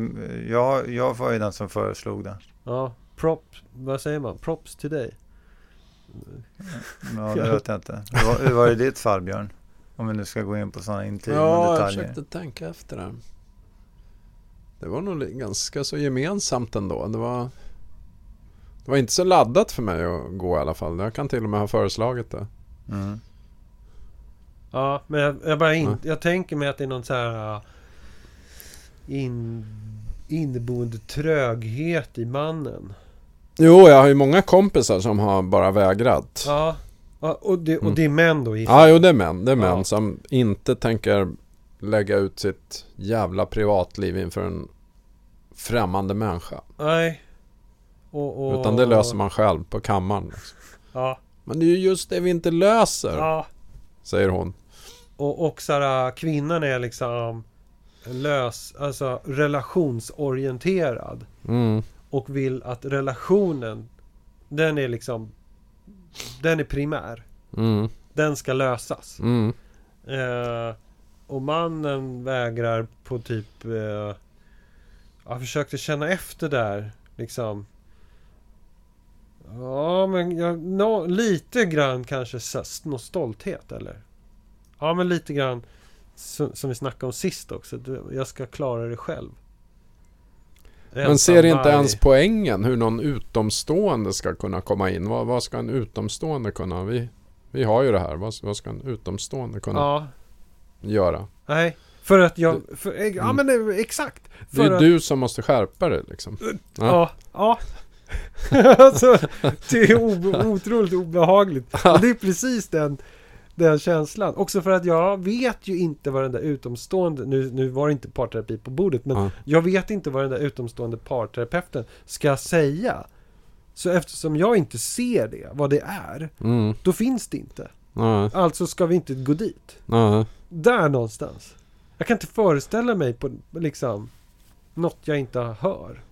Speaker 3: jag, jag var ju den som föreslog det.
Speaker 2: Ja, props, vad säger man? Props till dig.
Speaker 3: Ja, det vet jag inte. Hur var, hur var det i ditt fall Björn? Om vi nu ska gå in på sådana intima
Speaker 4: Ja, jag
Speaker 3: detaljer.
Speaker 4: försökte tänka efter det. Det var nog ganska så gemensamt ändå. Det var, det var inte så laddat för mig att gå i alla fall. Jag kan till och med ha föreslagit det.
Speaker 3: Mm.
Speaker 2: Ja, men jag, jag bara in,
Speaker 4: Ja.
Speaker 2: jag tänker mig att det är någon så här uh, in, inneboende tröghet i mannen.
Speaker 4: Jo, jag har ju många kompisar som har bara vägrat.
Speaker 2: Ja, och, det, och
Speaker 4: Mm.
Speaker 2: det är män då?
Speaker 4: Ja, jo det är män. Det är män
Speaker 2: Ja.
Speaker 4: som inte tänker lägga ut sitt jävla privatliv inför en främmande människa.
Speaker 2: Nej. Och, och,
Speaker 4: Utan det löser man själv på kammaren. Liksom.
Speaker 2: Ja,
Speaker 4: Men det är ju just det vi inte löser,
Speaker 2: ja.
Speaker 4: säger hon.
Speaker 2: Och, och så här, kvinnan är liksom lös, alltså relationsorienterad.
Speaker 4: Mm.
Speaker 2: Och vill att relationen, den är liksom, den är primär.
Speaker 4: Mm.
Speaker 2: Den ska lösas.
Speaker 4: Mm.
Speaker 2: Eh, och mannen vägrar på typ eh, Jag försökte känna efter där liksom Ja, men jag, nå- lite grann kanske någon stolthet eller? Ja, men lite grann som, som vi snackade om sist också. Jag ska klara det själv.
Speaker 4: Men ser inte ens poängen hur någon utomstående ska kunna komma in? Vad, vad ska en utomstående kunna... Vi, vi har ju det här. Vad, vad ska en utomstående kunna
Speaker 2: Ja,
Speaker 4: göra?
Speaker 2: nej. För att jag... För, ja,
Speaker 4: Mm.
Speaker 2: men eh, exakt.
Speaker 4: Det är
Speaker 2: att,
Speaker 4: du som måste skärpa dig liksom.
Speaker 2: Ja. Ja. alltså, det är otroligt obehagligt. Och det är precis den, den känslan. Också för att jag vet ju inte vad den där utomstående, nu, nu var det inte parterapi på bordet, men
Speaker 4: Ja.
Speaker 2: jag vet inte vad den där utomstående parterapeuten ska säga. Så eftersom jag inte ser det, vad det är,
Speaker 4: Mm.
Speaker 2: då finns det inte.
Speaker 4: Nej,
Speaker 2: Alltså ska vi inte gå dit. Där någonstans. Jag kan inte föreställa mig på liksom något jag inte hör.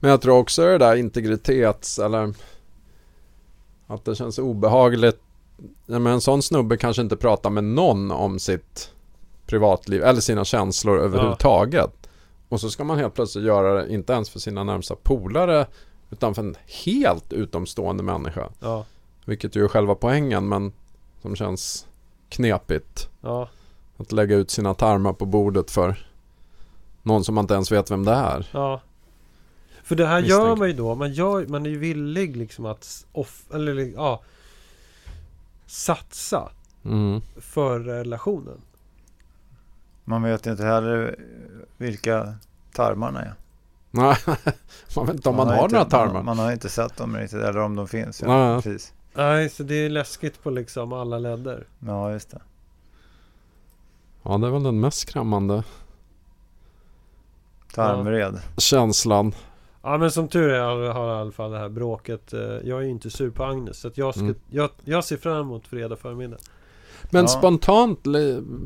Speaker 4: Men jag tror också det där integritets eller att det känns obehagligt. Ja, men en sån snubbe kanske inte pratar med någon om sitt privatliv eller sina känslor överhuvudtaget. Och så ska man helt plötsligt göra det, inte ens för sina närmsta polare, utan för en helt utomstående människa.
Speaker 2: Ja,
Speaker 4: Vilket ju är själva poängen, men som känns knepigt.
Speaker 2: ja,
Speaker 4: Att lägga ut sina tarmar på bordet för någon som man inte ens vet vem det är.
Speaker 2: ja. För det här gör
Speaker 4: Misstänker.
Speaker 2: man ju då. Man, gör, man är ju villig liksom att off, eller, ja, satsa
Speaker 4: Mm.
Speaker 2: för relationen.
Speaker 3: Man vet inte heller vilka tarmarna är.
Speaker 4: Nej, man vet inte om man, har
Speaker 3: inte,
Speaker 4: några tarmar.
Speaker 3: Man, man har inte sett dem riktigt, eller om de finns. Ja,
Speaker 4: Nej.
Speaker 3: precis.
Speaker 2: Nej, så det är läskigt på liksom alla ledder.
Speaker 3: Ja, just det.
Speaker 4: Ja, det är väl den mest skrämmande
Speaker 3: Tarmvred.
Speaker 4: känslan.
Speaker 2: Ja men som tur är har jag i alla fall det här bråket. eh, Jag är ju inte sur på Agnes. Så att jag, ska,
Speaker 4: Mm.
Speaker 2: jag, jag ser fram emot fredag förmiddag.
Speaker 4: Men
Speaker 3: Ja.
Speaker 4: spontant,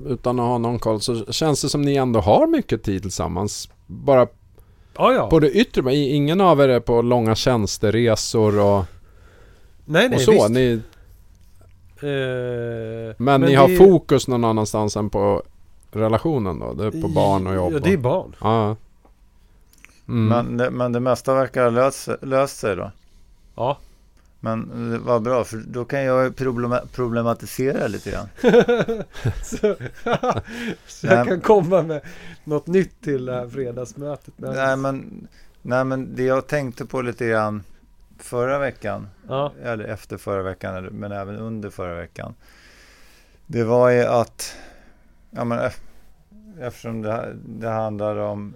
Speaker 4: utan att ha någon koll, så känns det som ni ändå har mycket tid tillsammans. Bara
Speaker 2: Ja, ja.
Speaker 4: på det yttre, men ingen av er är på långa tjänsteresor och,
Speaker 2: nej, nej,
Speaker 4: och så.
Speaker 2: visst.
Speaker 4: Ni,
Speaker 2: Eh,
Speaker 4: men, ni har
Speaker 2: det-
Speaker 4: fokus någon annanstans än på relationen då? Det är på barn och jobb?
Speaker 2: Ja, det är
Speaker 4: och-
Speaker 2: barn.
Speaker 4: Ja. Mm.
Speaker 3: Men, det, men det mesta verkar ha löst, löst sig då.
Speaker 2: Ja.
Speaker 3: Men det var bra, för då kan jag problematisera lite grann.
Speaker 2: så så jag kan komma med något nytt till det här fredagsmötet.
Speaker 3: Nej men, nej men det jag tänkte på lite grann förra veckan,
Speaker 2: Ja,
Speaker 3: eller efter förra veckan, men även under förra veckan. Det var ju att, ja men ef- eftersom det, det handlade om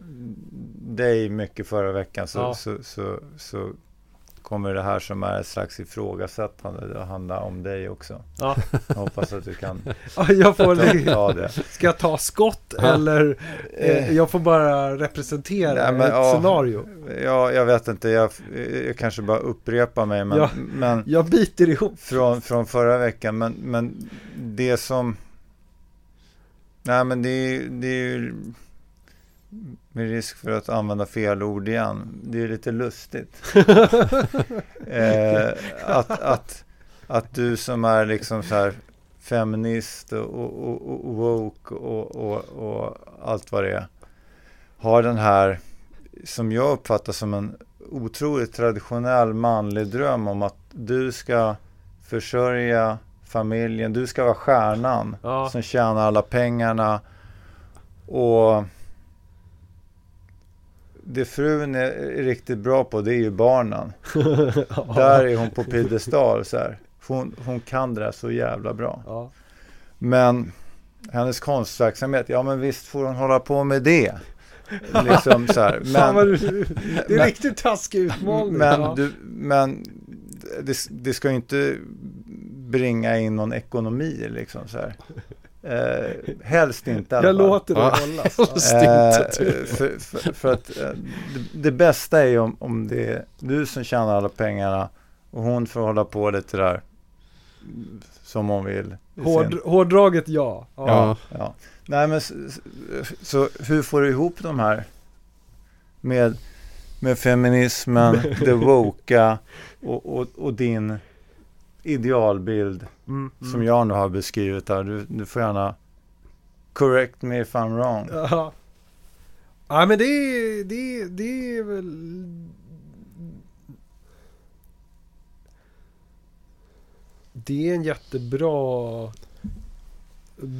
Speaker 3: dig mycket förra veckan så,
Speaker 2: Ja.
Speaker 3: så, så, så kommer det här som är ett slags ifrågasättande att handla om dig också.
Speaker 2: ja.
Speaker 3: Jag hoppas att du kan
Speaker 2: Ja, jag får
Speaker 3: ta, det.
Speaker 2: Ska jag ta skott eller eh, jag får bara representera
Speaker 3: Nej, men,
Speaker 2: ett
Speaker 3: ja.
Speaker 2: scenario?
Speaker 3: Ja, jag vet inte, jag, jag kanske bara upprepar mig, men,
Speaker 2: Ja.
Speaker 3: men
Speaker 2: Jag biter ihop.
Speaker 3: från, från förra veckan, men, men det som... Nej, men det, är- det är ju... Med risk för att använda fel ord igen, det är lite lustigt. eh, att, att, att du som är liksom så här feminist och, och, och, woke och, och, och allt vad det är, har den här, som jag uppfattar som en otroligt traditionell manlig dröm om att du ska försörja familjen, du ska vara stjärnan
Speaker 2: Ja.
Speaker 3: som tjänar alla pengarna och det frun är riktigt bra på det är ju barnen. Där är hon på piedestal så här. Hon, hon kan det där så jävla bra.
Speaker 2: Ja.
Speaker 3: Men hennes konstverksamhet, ja men visst får hon hålla på med det. Liksom så här.
Speaker 2: Vad
Speaker 3: Men,
Speaker 2: det är
Speaker 3: men-
Speaker 2: en riktigt taskig utmaning.
Speaker 3: men,
Speaker 2: ja.
Speaker 3: du, men det, det ska ju inte bringa in någon ekonomi liksom så här. Eh, helst inte
Speaker 2: jag låter det hållas.
Speaker 4: Helst.
Speaker 3: Eh,
Speaker 4: inte,
Speaker 3: för, för, för att eh, det, det bästa är ju om, om det är du som tjänar alla pengarna och hon får hålla på lite där som hon vill. sin-
Speaker 2: Hård, hårdraget ja. ja.
Speaker 4: Ja.
Speaker 3: Ja. Nej men så, så hur får du ihop de här med, med feminismen, det woka och, och, och din idealbild
Speaker 2: Mm, mm.
Speaker 3: som jag nu har beskrivit här. Du, du får gärna correct me if I'm wrong.
Speaker 2: Ja. ja men det är, det, det är väl... det är en jättebra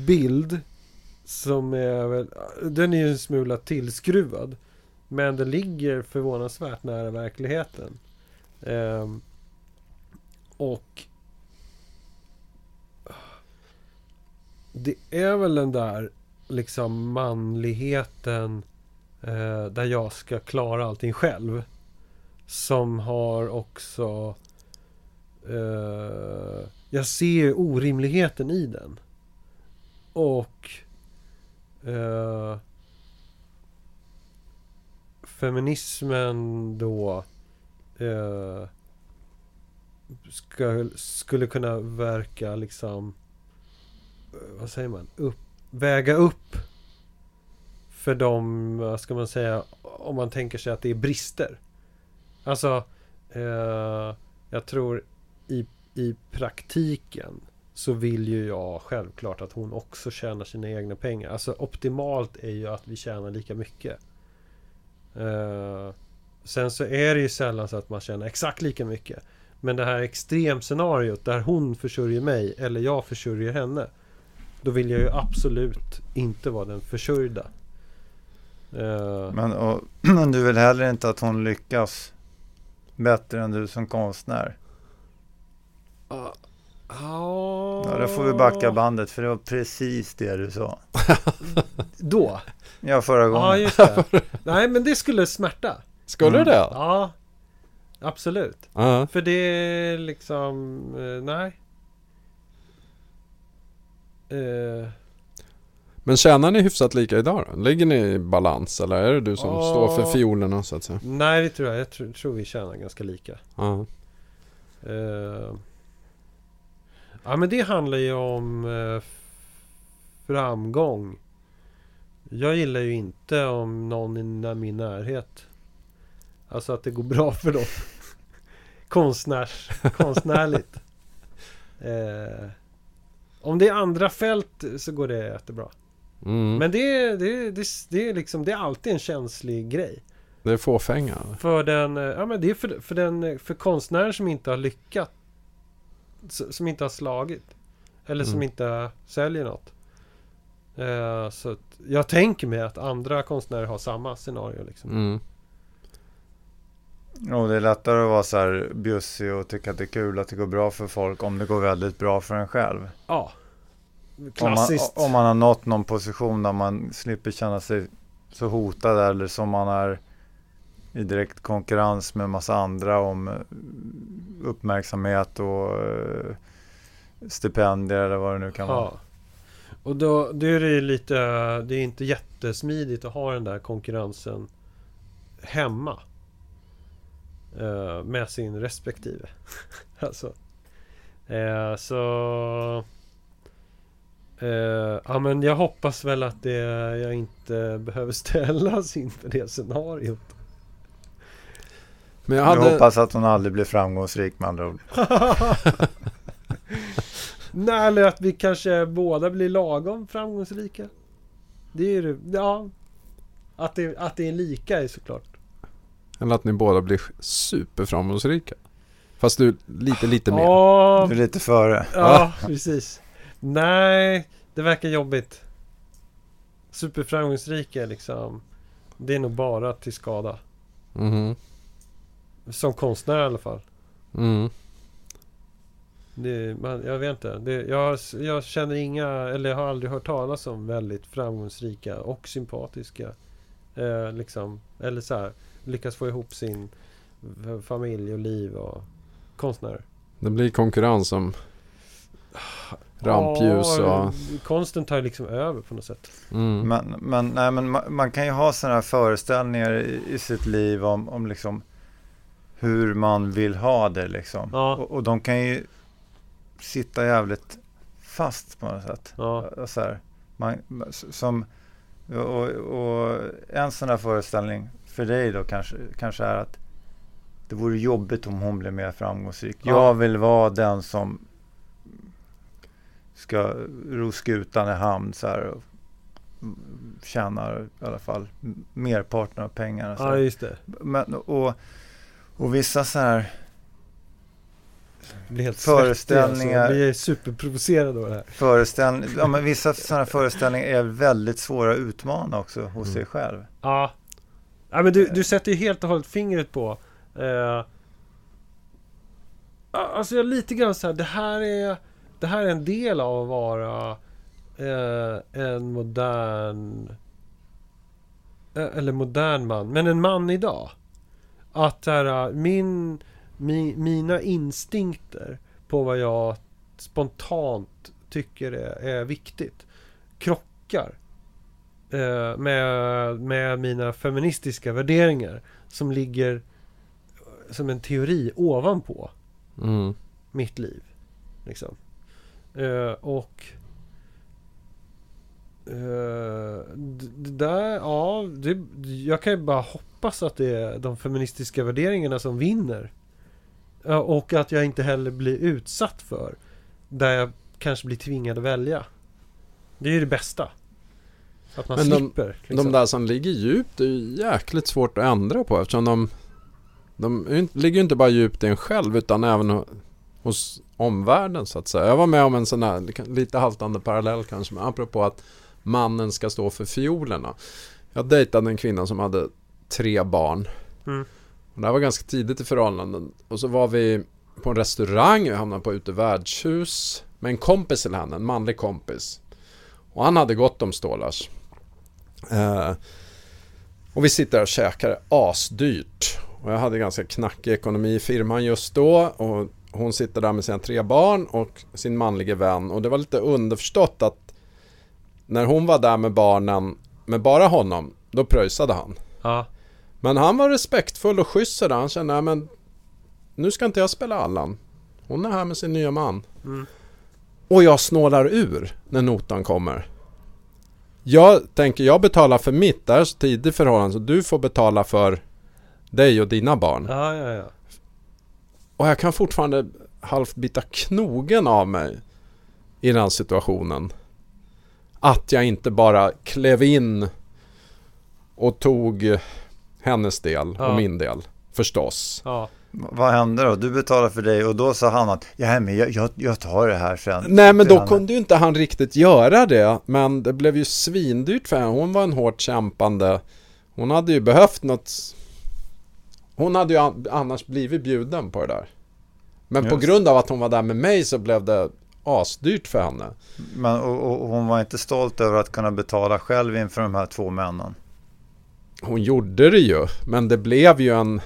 Speaker 2: bild som är väl, den är ju en smula tillskruvad. Men den ligger förvånansvärt nära verkligheten. Ehm, och det är väl den där liksom manligheten eh, där jag ska klara allting själv. Som har också eh, jag ser orimligheten i den. Och eh, feminismen då eh, ska, skulle kunna verka liksom eh, Eh, vad säger man? Upp, väga upp för de, vad ska man säga, om man tänker sig att det är brister. Alltså, eh, jag tror i, i praktiken så vill ju jag självklart att hon också tjänar sina egna pengar. Alltså optimalt är ju att vi tjänar lika mycket. Eh, sen så är det ju sällan så att man tjänar exakt lika mycket. Men det här extremscenariot där hon försörjer mig eller jag försörjer henne. Då vill jag ju absolut inte vara den försörjda. Eh,
Speaker 3: Men, och, du vill heller inte att hon lyckas bättre än du som konstnär?
Speaker 2: ja,
Speaker 3: Ja, då får vi backa bandet för det var precis det du sa.
Speaker 2: Då?
Speaker 3: Ja, förra
Speaker 2: Ja,
Speaker 3: gången.
Speaker 2: just det. Nej, men det skulle smärta.
Speaker 4: Skulle
Speaker 3: Mm.
Speaker 4: det?
Speaker 2: Ja, absolut.
Speaker 4: Ja.
Speaker 2: För det är liksom, eh, nej. Eh,
Speaker 4: Men tjänar ni hyfsat lika idag då? Ligger ni i balans eller är det du som
Speaker 2: Ja.
Speaker 4: står för fiolerna så att säga?
Speaker 2: nej, det tror jag. Jag tror, tror vi tjänar ganska lika.
Speaker 4: Ja.
Speaker 2: Eh, ja, men det handlar ju om eh, framgång. Jag gillar ju inte om någon i min närhet. Alltså att det går bra för dem. Konstnärs, konstnärligt. Eh, om det är andra fält så går det jättebra.
Speaker 4: Mm.
Speaker 2: Men det, det, det, det, är liksom, det är alltid en känslig grej.
Speaker 4: Det är fåfänga.
Speaker 2: För den, ja men det är för, för den, för konstnärer som inte har lyckats. Som inte har slagit. Eller som
Speaker 4: Mm.
Speaker 2: inte säljer något. Eh, så jag tänker mig att andra konstnärer har samma scenario liksom.
Speaker 4: Mm.
Speaker 3: Och det är lättare att vara så här bjussig och tycka att det är kul att det går bra för folk om det går väldigt bra för en själv.
Speaker 2: Ja.
Speaker 3: Om man,
Speaker 2: Klassiskt.
Speaker 3: om man har nått någon position där man slipper känna sig så hotad eller som man är i direkt konkurrens med massa andra om eh, uppmärksamhet och eh, stipendier eller vad det nu kan vara.
Speaker 2: Ja. Och då, då är det ju lite, det är inte jättesmidigt att ha den där konkurrensen hemma. Eh, med sin respektive. alltså. Eh, så... Eh, ja men jag hoppas väl att det, jag inte behöver ställas inför det scenariot.
Speaker 4: Men jag
Speaker 3: Jag
Speaker 4: hade...
Speaker 3: hoppas att hon aldrig blir framgångsrik med andra ord.
Speaker 2: Nej, eller att vi kanske båda blir lagom framgångsrika. Det är ju ja. Att det, att det är lika är såklart.
Speaker 4: Eller att ni båda blir superframgångsrika. Fast du lite, lite mer.
Speaker 2: Ja,
Speaker 3: Du är lite före.
Speaker 2: ja precis. Nej, det verkar jobbigt. Superframgångsrika liksom. Det är nog bara till skada.
Speaker 4: Mhm.
Speaker 2: Som konstnär i alla fall.
Speaker 4: Mm.
Speaker 2: Det, man, jag vet inte. Det, jag, jag känner inga, eller jag har aldrig hört talas om väldigt framgångsrika och sympatiska. Eh, liksom, eller så här, lyckas få ihop sin familj och liv och konstnärer.
Speaker 4: Det blir konkurrens om rampljus
Speaker 2: Ja,
Speaker 4: och...
Speaker 2: Konsten tar ju liksom över på något sätt.
Speaker 4: Mm.
Speaker 3: Men, men, nej, men man, man kan ju ha sådana här föreställningar i, i sitt liv om, om liksom hur man vill ha det liksom.
Speaker 2: Ja.
Speaker 3: Och, och de kan ju sitta jävligt fast på något sätt.
Speaker 2: Ja,
Speaker 3: Så här, man, som, och, och en sån här föreställning för dig då kanske, kanske är att det vore jobbigt om hon blev mer framgångsrik.
Speaker 2: Ja.
Speaker 3: Jag vill vara den som ska ro skutan i hamn så här och tjänar i alla fall merparten av pengarna. Så
Speaker 2: ja just det.
Speaker 3: Men, och, och vissa så här
Speaker 2: blir helt
Speaker 3: Föreställningar.
Speaker 2: svettig, alltså. Jag blir superprovocerad av det här.
Speaker 3: Föreställning, ja, men vissa sådana föreställningar är väldigt svåra att utmana också hos
Speaker 4: Mm.
Speaker 3: sig själv.
Speaker 2: Ja. Ja men du, du sätter ju helt och hållet fingret på eh, Alltså jag lite grann så här, det här är Det här är en del av att vara eh, En modern eh, Eller modern man, men en man idag. Att här, min, mi, Mina instinkter På vad jag spontant tycker är, är viktigt Krockar eh, med, med mina feministiska värderingar som ligger som en teori ovanpå
Speaker 4: Mm.
Speaker 2: mitt liv. Liksom. Eh, och eh, d- det där, ja, det, jag kan ju bara hoppas att det är de feministiska värderingarna som vinner. Ja, och att jag inte heller blir utsatt för där jag kanske blir tvingad att välja. Det är ju det bästa. Att man
Speaker 4: Men de-
Speaker 2: slipper. liksom.
Speaker 4: De där som ligger djupt är ju jäkligt svårt att ändra på eftersom de, de ligger ju inte bara djupt i en själv utan även ho- hos omvärlden så att säga. Jag var med om en sån här li- lite haltande parallell kanske men apropå att mannen ska stå för fiolerna. Jag dejtade en kvinna som hade tre barn.
Speaker 2: Mm.
Speaker 4: Och det här var ganska tidigt i förhållanden. Och så var vi på en restaurang, vi hamnade på ute värdshus med en kompis till henne, en manlig kompis. Och han hade gott om stålars. Eh, och vi sitter och käkar asdyrt. Och jag hade ganska knackig ekonomi i firman just då. Och hon sitter där med sina tre barn och sin manlige vän. Och det var lite underförstått att när hon var där med barnen, med bara honom, då pröjsade han.
Speaker 2: Ja,
Speaker 4: Men han var respektfull och schysst sådär. Han kände, "Nej, men nu ska inte jag spela Allan. Hon är här med sin nya man.
Speaker 2: Mm.
Speaker 4: Och jag snålar ur när notan kommer. Jag tänker, jag betalar för mitt, det här är så tidigt förhållande så du får betala för dig och dina barn.
Speaker 2: ja, ja, ja.
Speaker 4: Och jag kan fortfarande halvt bita knogen av mig i den situationen. Att jag inte bara klev in och tog hennes del
Speaker 2: Ja.
Speaker 4: och min del. Förstås.
Speaker 2: ja.
Speaker 3: Vad hände då? Du betalade för dig och då sa han att ja, men jag, jag, jag tar det här sen.
Speaker 4: Nej men då kunde ju inte han riktigt göra det. Men det blev ju svindyrt för henne. Hon var en hårt kämpande. Hon hade ju behövt något. Hon hade ju an- annars blivit bjuden på det där. Men på
Speaker 3: Just.
Speaker 4: grund av att hon var där med mig så blev det asdyrt för henne.
Speaker 3: Men, och, och hon var inte stolt över att kunna betala själv inför de här två männen.
Speaker 4: Hon gjorde det ju. Men det blev ju en...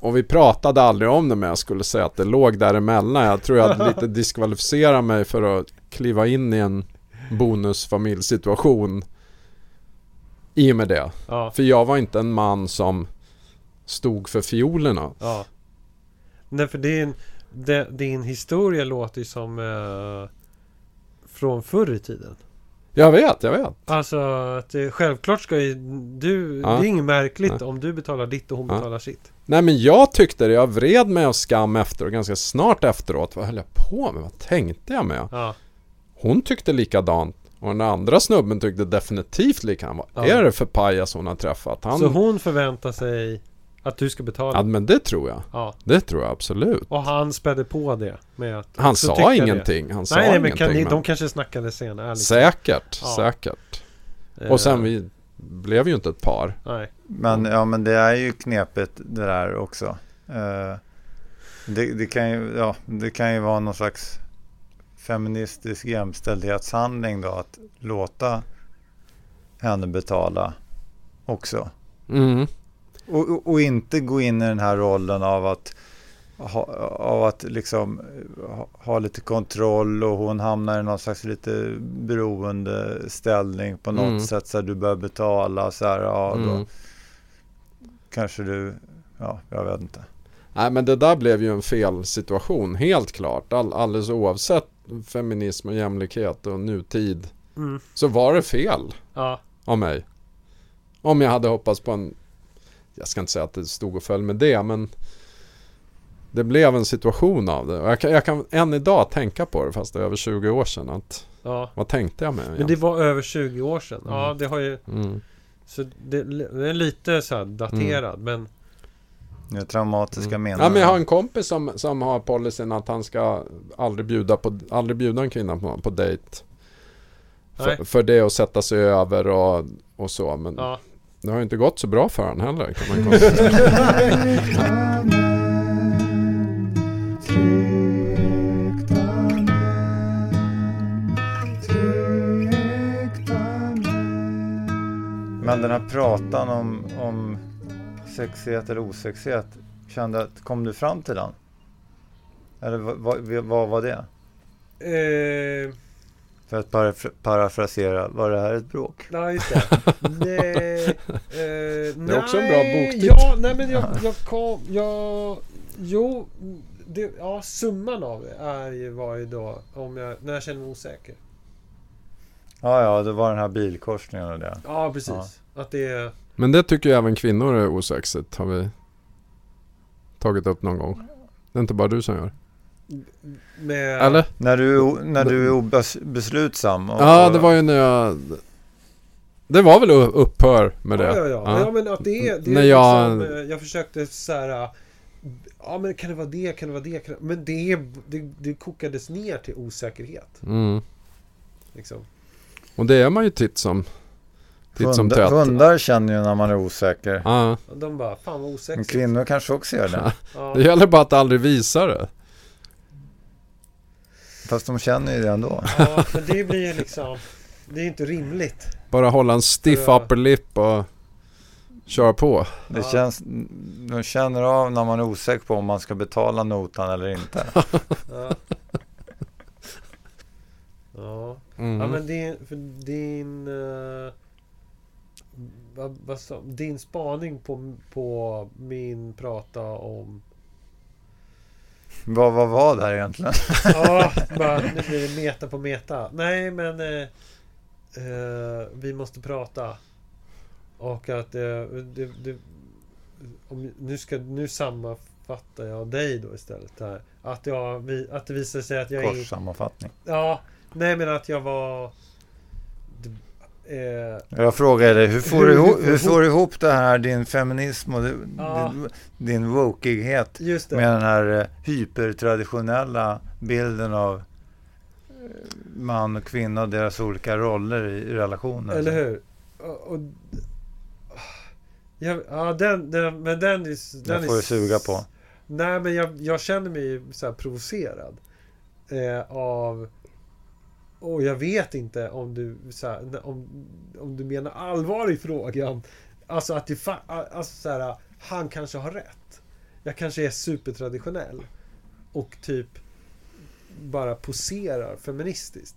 Speaker 4: Och vi pratade aldrig om det men jag skulle säga att det låg däremellan. Jag tror jag hade lite diskvalificerat mig för att kliva in i en bonusfamiljsituation. I och med det.
Speaker 2: ja.
Speaker 4: För jag var inte en man som stod för fiolerna.
Speaker 2: Ja. Nej, för din, din historia låter ju som eh, från förr i tiden.
Speaker 4: Jag vet, jag vet.
Speaker 2: Alltså, att självklart ska ju du...
Speaker 4: Ja.
Speaker 2: Det är inget märkligt om du betalar ditt och hon betalar sitt.
Speaker 4: Nej men jag tyckte det, jag vred mig av skam efter och ganska snart efteråt. Vad höll jag på med? Vad tänkte jag med?
Speaker 2: Ja.
Speaker 4: Hon tyckte likadant. Och den andra snubben tyckte definitivt likadant. Vad
Speaker 2: Ja.
Speaker 4: är det för pajas hon har träffat? Han...
Speaker 2: Så hon förväntar sig att du ska betala.
Speaker 4: Ja men det tror jag.
Speaker 2: Ja.
Speaker 4: Det tror jag absolut.
Speaker 2: Och han spädde på det med att
Speaker 4: Han sa ingenting. Han sa
Speaker 2: Nej, nej men kan ni,
Speaker 4: men-
Speaker 2: de kanske snackade senare. Liksom.
Speaker 4: Säkert, säkert.
Speaker 2: Eh,
Speaker 4: Och sen vi blev ju inte ett par.
Speaker 2: Nej.
Speaker 3: Men, ja, men det är ju knepigt det där också. Eh, det, det, kan ju, ja, det kan ju vara någon slags feministisk jämställdhetshandling då att låta henne betala också.
Speaker 4: Mm.
Speaker 3: Och, och, och inte gå in i den här rollen av att ha, av att liksom ha, ha lite kontroll och hon hamnar i någon slags lite beroende ställning på något
Speaker 4: Mm.
Speaker 3: sätt så här, du bör betala så här, ja då
Speaker 4: Mm.
Speaker 3: kanske du, ja jag vet inte.
Speaker 4: Nej men det där blev ju en fel situation, helt klart. All, alldeles oavsett feminism och jämlikhet och nutid.
Speaker 2: Mm.
Speaker 4: Så var det fel
Speaker 2: Ja.
Speaker 4: av mig. Om jag hade hoppats på en... Jag ska inte säga att det stod och föll med det men... Det blev en situation av det. Och jag kan, jag kan än idag tänka på det fast det är över 20 år sedan. Att,
Speaker 2: ja.
Speaker 4: vad tänkte jag med
Speaker 2: Men det
Speaker 4: egentligen?
Speaker 2: var över 20 år sedan. Ja,
Speaker 4: Mm.
Speaker 2: det har ju...
Speaker 4: Mm.
Speaker 2: Så det, det är lite så här daterad men...
Speaker 3: Det är traumatiska
Speaker 4: Mm.
Speaker 3: minnen.
Speaker 4: Ja, men jag har en kompis som, som har policyn att han ska aldrig bjuda, på, aldrig bjuda en kvinna på, på dejt. För, för det att sätta sig över och, och så. Men
Speaker 2: Ja.
Speaker 4: det har ju inte gått så bra för honom heller kan man konstatera.
Speaker 3: Men den här pratan om, om sexighet eller osexighet, kände att, kom du fram till den? Eller vad, vad, vad var det?
Speaker 2: Eh,
Speaker 3: För att paraf- parafrasera, var det här ett bråk?
Speaker 2: nej, just det. nej, eh,
Speaker 4: Det är också en bra boktitel.
Speaker 2: Ja, nej men jag, jag kom, jag, jo, det, ja summan av det är ju, var ju då om jag, när jag känner mig osäker.
Speaker 3: Ja, ja, det var den här bilkorsningen och det.
Speaker 2: Ja, precis.
Speaker 3: Ja.
Speaker 2: Att det
Speaker 4: Men det tycker ju även kvinnor är osexigt. Har vi tagit upp någon gång. Det är inte bara du som gör.
Speaker 2: med...
Speaker 4: Eller?
Speaker 3: När du, när du är obeslutsam. och-
Speaker 4: Ja, det var ju när jag... Det var väl upphör med det.
Speaker 2: Ja, ja, ja. ja. men att det är... Det är
Speaker 4: När jag-
Speaker 2: liksom, eh, jag försökte så här... Ja, men kan det vara det? Kan det vara det? Kan det... Men det, är- det, det kokades ner till osäkerhet.
Speaker 4: Mm.
Speaker 2: Liksom.
Speaker 4: Och det är man ju titt som, titt som tätt.
Speaker 3: hundar känner ju när man är osäker.
Speaker 4: Ja,
Speaker 2: Och De bara, fan vad osexigt.
Speaker 3: kvinnor kanske också gör det.
Speaker 2: Ja.
Speaker 4: det gäller bara att aldrig visa det.
Speaker 3: Fast de känner ju det ändå.
Speaker 2: ja, men det blir ju liksom... Det är inte rimligt.
Speaker 4: Bara hålla en stiff upper lip och köra på.
Speaker 3: Det
Speaker 2: Ja.
Speaker 3: känns, de känner av när man är osäker på om man ska betala notan eller inte.
Speaker 2: Ja. Ja.
Speaker 4: Mm.
Speaker 2: Ja men din, för din... Uh, vad, vad sa, din spaning på, på min prata om...
Speaker 3: Vad, vad var det här egentligen?
Speaker 2: Ja, bara, nu blir det meta på meta. Nej men... eh, eh, vi måste prata. Och att det, det, om, nu, ska, nu sammanfattar jag dig då istället. Här. Att, jag, vi- att det visar sig att jag är...
Speaker 3: Korssammanfattning.
Speaker 2: Ja, nej men att jag var... Eh,
Speaker 3: Jag frågar dig, hur får,
Speaker 2: Hur
Speaker 3: du
Speaker 2: du
Speaker 3: ihop, hur får du ihop det här, din feminism och din,
Speaker 2: Ja.
Speaker 3: din, din wokighet med den här eh, hypertraditionella bilden av eh, man och kvinna och deras olika roller i, i relationer.
Speaker 2: Eller hur? Och, och, ja, ja, den, den, men den är... Den
Speaker 3: Den får du suga på.
Speaker 2: Nej, men jag, jag känner mig så provocerad. Eh, av... Och jag vet inte om du, här, om, om du menar allvar i frågan. Alltså att det alltså så här, han kanske har rätt. Jag kanske är supertraditionell. Och typ bara poserar feministiskt.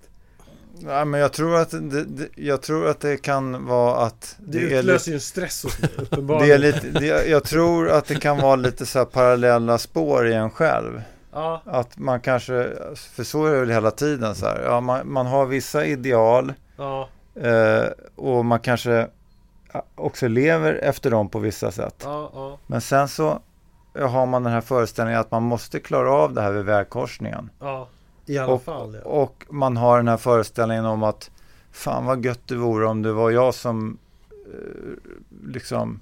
Speaker 3: Ja, men jag tror att det, det, jag tror att det kan vara att
Speaker 2: Det,
Speaker 3: är
Speaker 2: utlöser ju en stress hos mig
Speaker 3: det är
Speaker 2: uppenbarligen.
Speaker 3: lite, det, jag tror att det kan vara lite så här parallella spår i en själv.
Speaker 2: Ja,
Speaker 3: Att man kanske, för så är det väl hela tiden så här. Ja, man, man har vissa ideal
Speaker 2: ja,
Speaker 3: eh, och man kanske också lever efter dem på vissa sätt.
Speaker 2: ja, ja.
Speaker 3: Men sen så har man den här föreställningen att man måste klara av det här vid vägkorsningen.
Speaker 2: ja. I alla
Speaker 3: Och,
Speaker 2: fall. Ja.
Speaker 3: och man har den här föreställningen om att fan vad gött det vore om det var jag som eh, liksom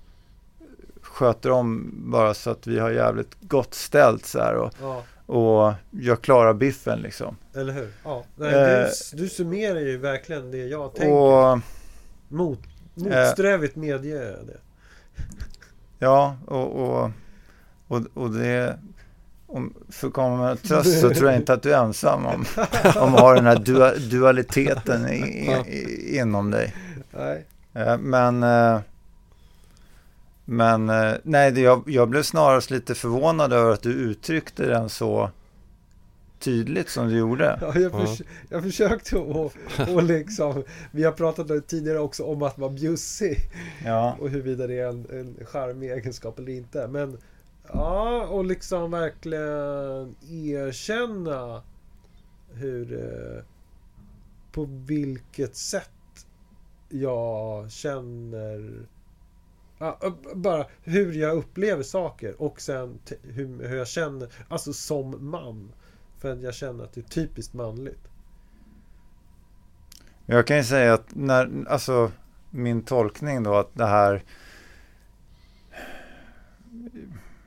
Speaker 3: sköter om bara så att vi har jävligt gott ställt så här och,
Speaker 2: ja.
Speaker 3: Och jag klarar biffen liksom.
Speaker 2: Eller hur? Ja. Nej,
Speaker 3: Eh,
Speaker 2: du, du summerar ju verkligen det jag tänker.
Speaker 3: Och
Speaker 2: Mot, motsträvigt medger jag det.
Speaker 3: ja, och, och, och, och det om, för att komma med tröst så tror jag inte att du är ensam om, om att ha den här dua, dualiteten i, i, inom dig.
Speaker 2: Nej.
Speaker 3: Eh, Men, eh, men eh, nej, det, jag, jag blev snarast lite förvånad över att du uttryckte den så tydligt som du gjorde.
Speaker 2: Ja, jag,
Speaker 4: Ja.
Speaker 2: förs- jag försökte och liksom Vi har pratat tidigare också om att vara bjussig
Speaker 3: Ja,
Speaker 2: Och huruvida det är en, en charmig egenskap eller inte Men Ja, och liksom verkligen erkänna Hur eh, På vilket sätt Jag känner ja, Bara hur jag upplever saker och sen hur, hur jag känner Alltså som man För att jag känner att det är typiskt manligt
Speaker 3: jag kan ju säga att när, alltså min tolkning då att det här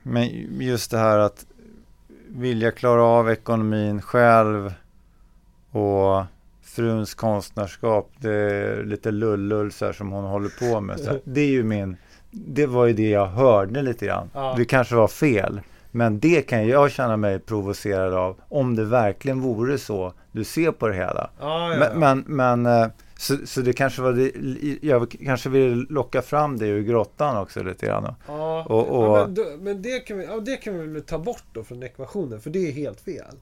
Speaker 3: Men just det här att vilja klara av ekonomin själv och fruns konstnärskap, det är lite lullull så här som hon håller på med. Så här. Det är ju min, det var ju det jag hörde lite grann.
Speaker 2: Ja.
Speaker 3: Det kanske var fel. Men det kan jag känna mig provocerad av om det verkligen vore så du ser på det hela.
Speaker 2: Ja, ja,
Speaker 3: Men, men, men eh, så, så det kanske var det, jag kanske vill locka fram det ur grottan också lite grann.
Speaker 2: Ja,
Speaker 3: Och- och-
Speaker 2: men, då, men det, kan vi, ja, det kan vi väl ta bort då från ekvationen, för det är helt fel.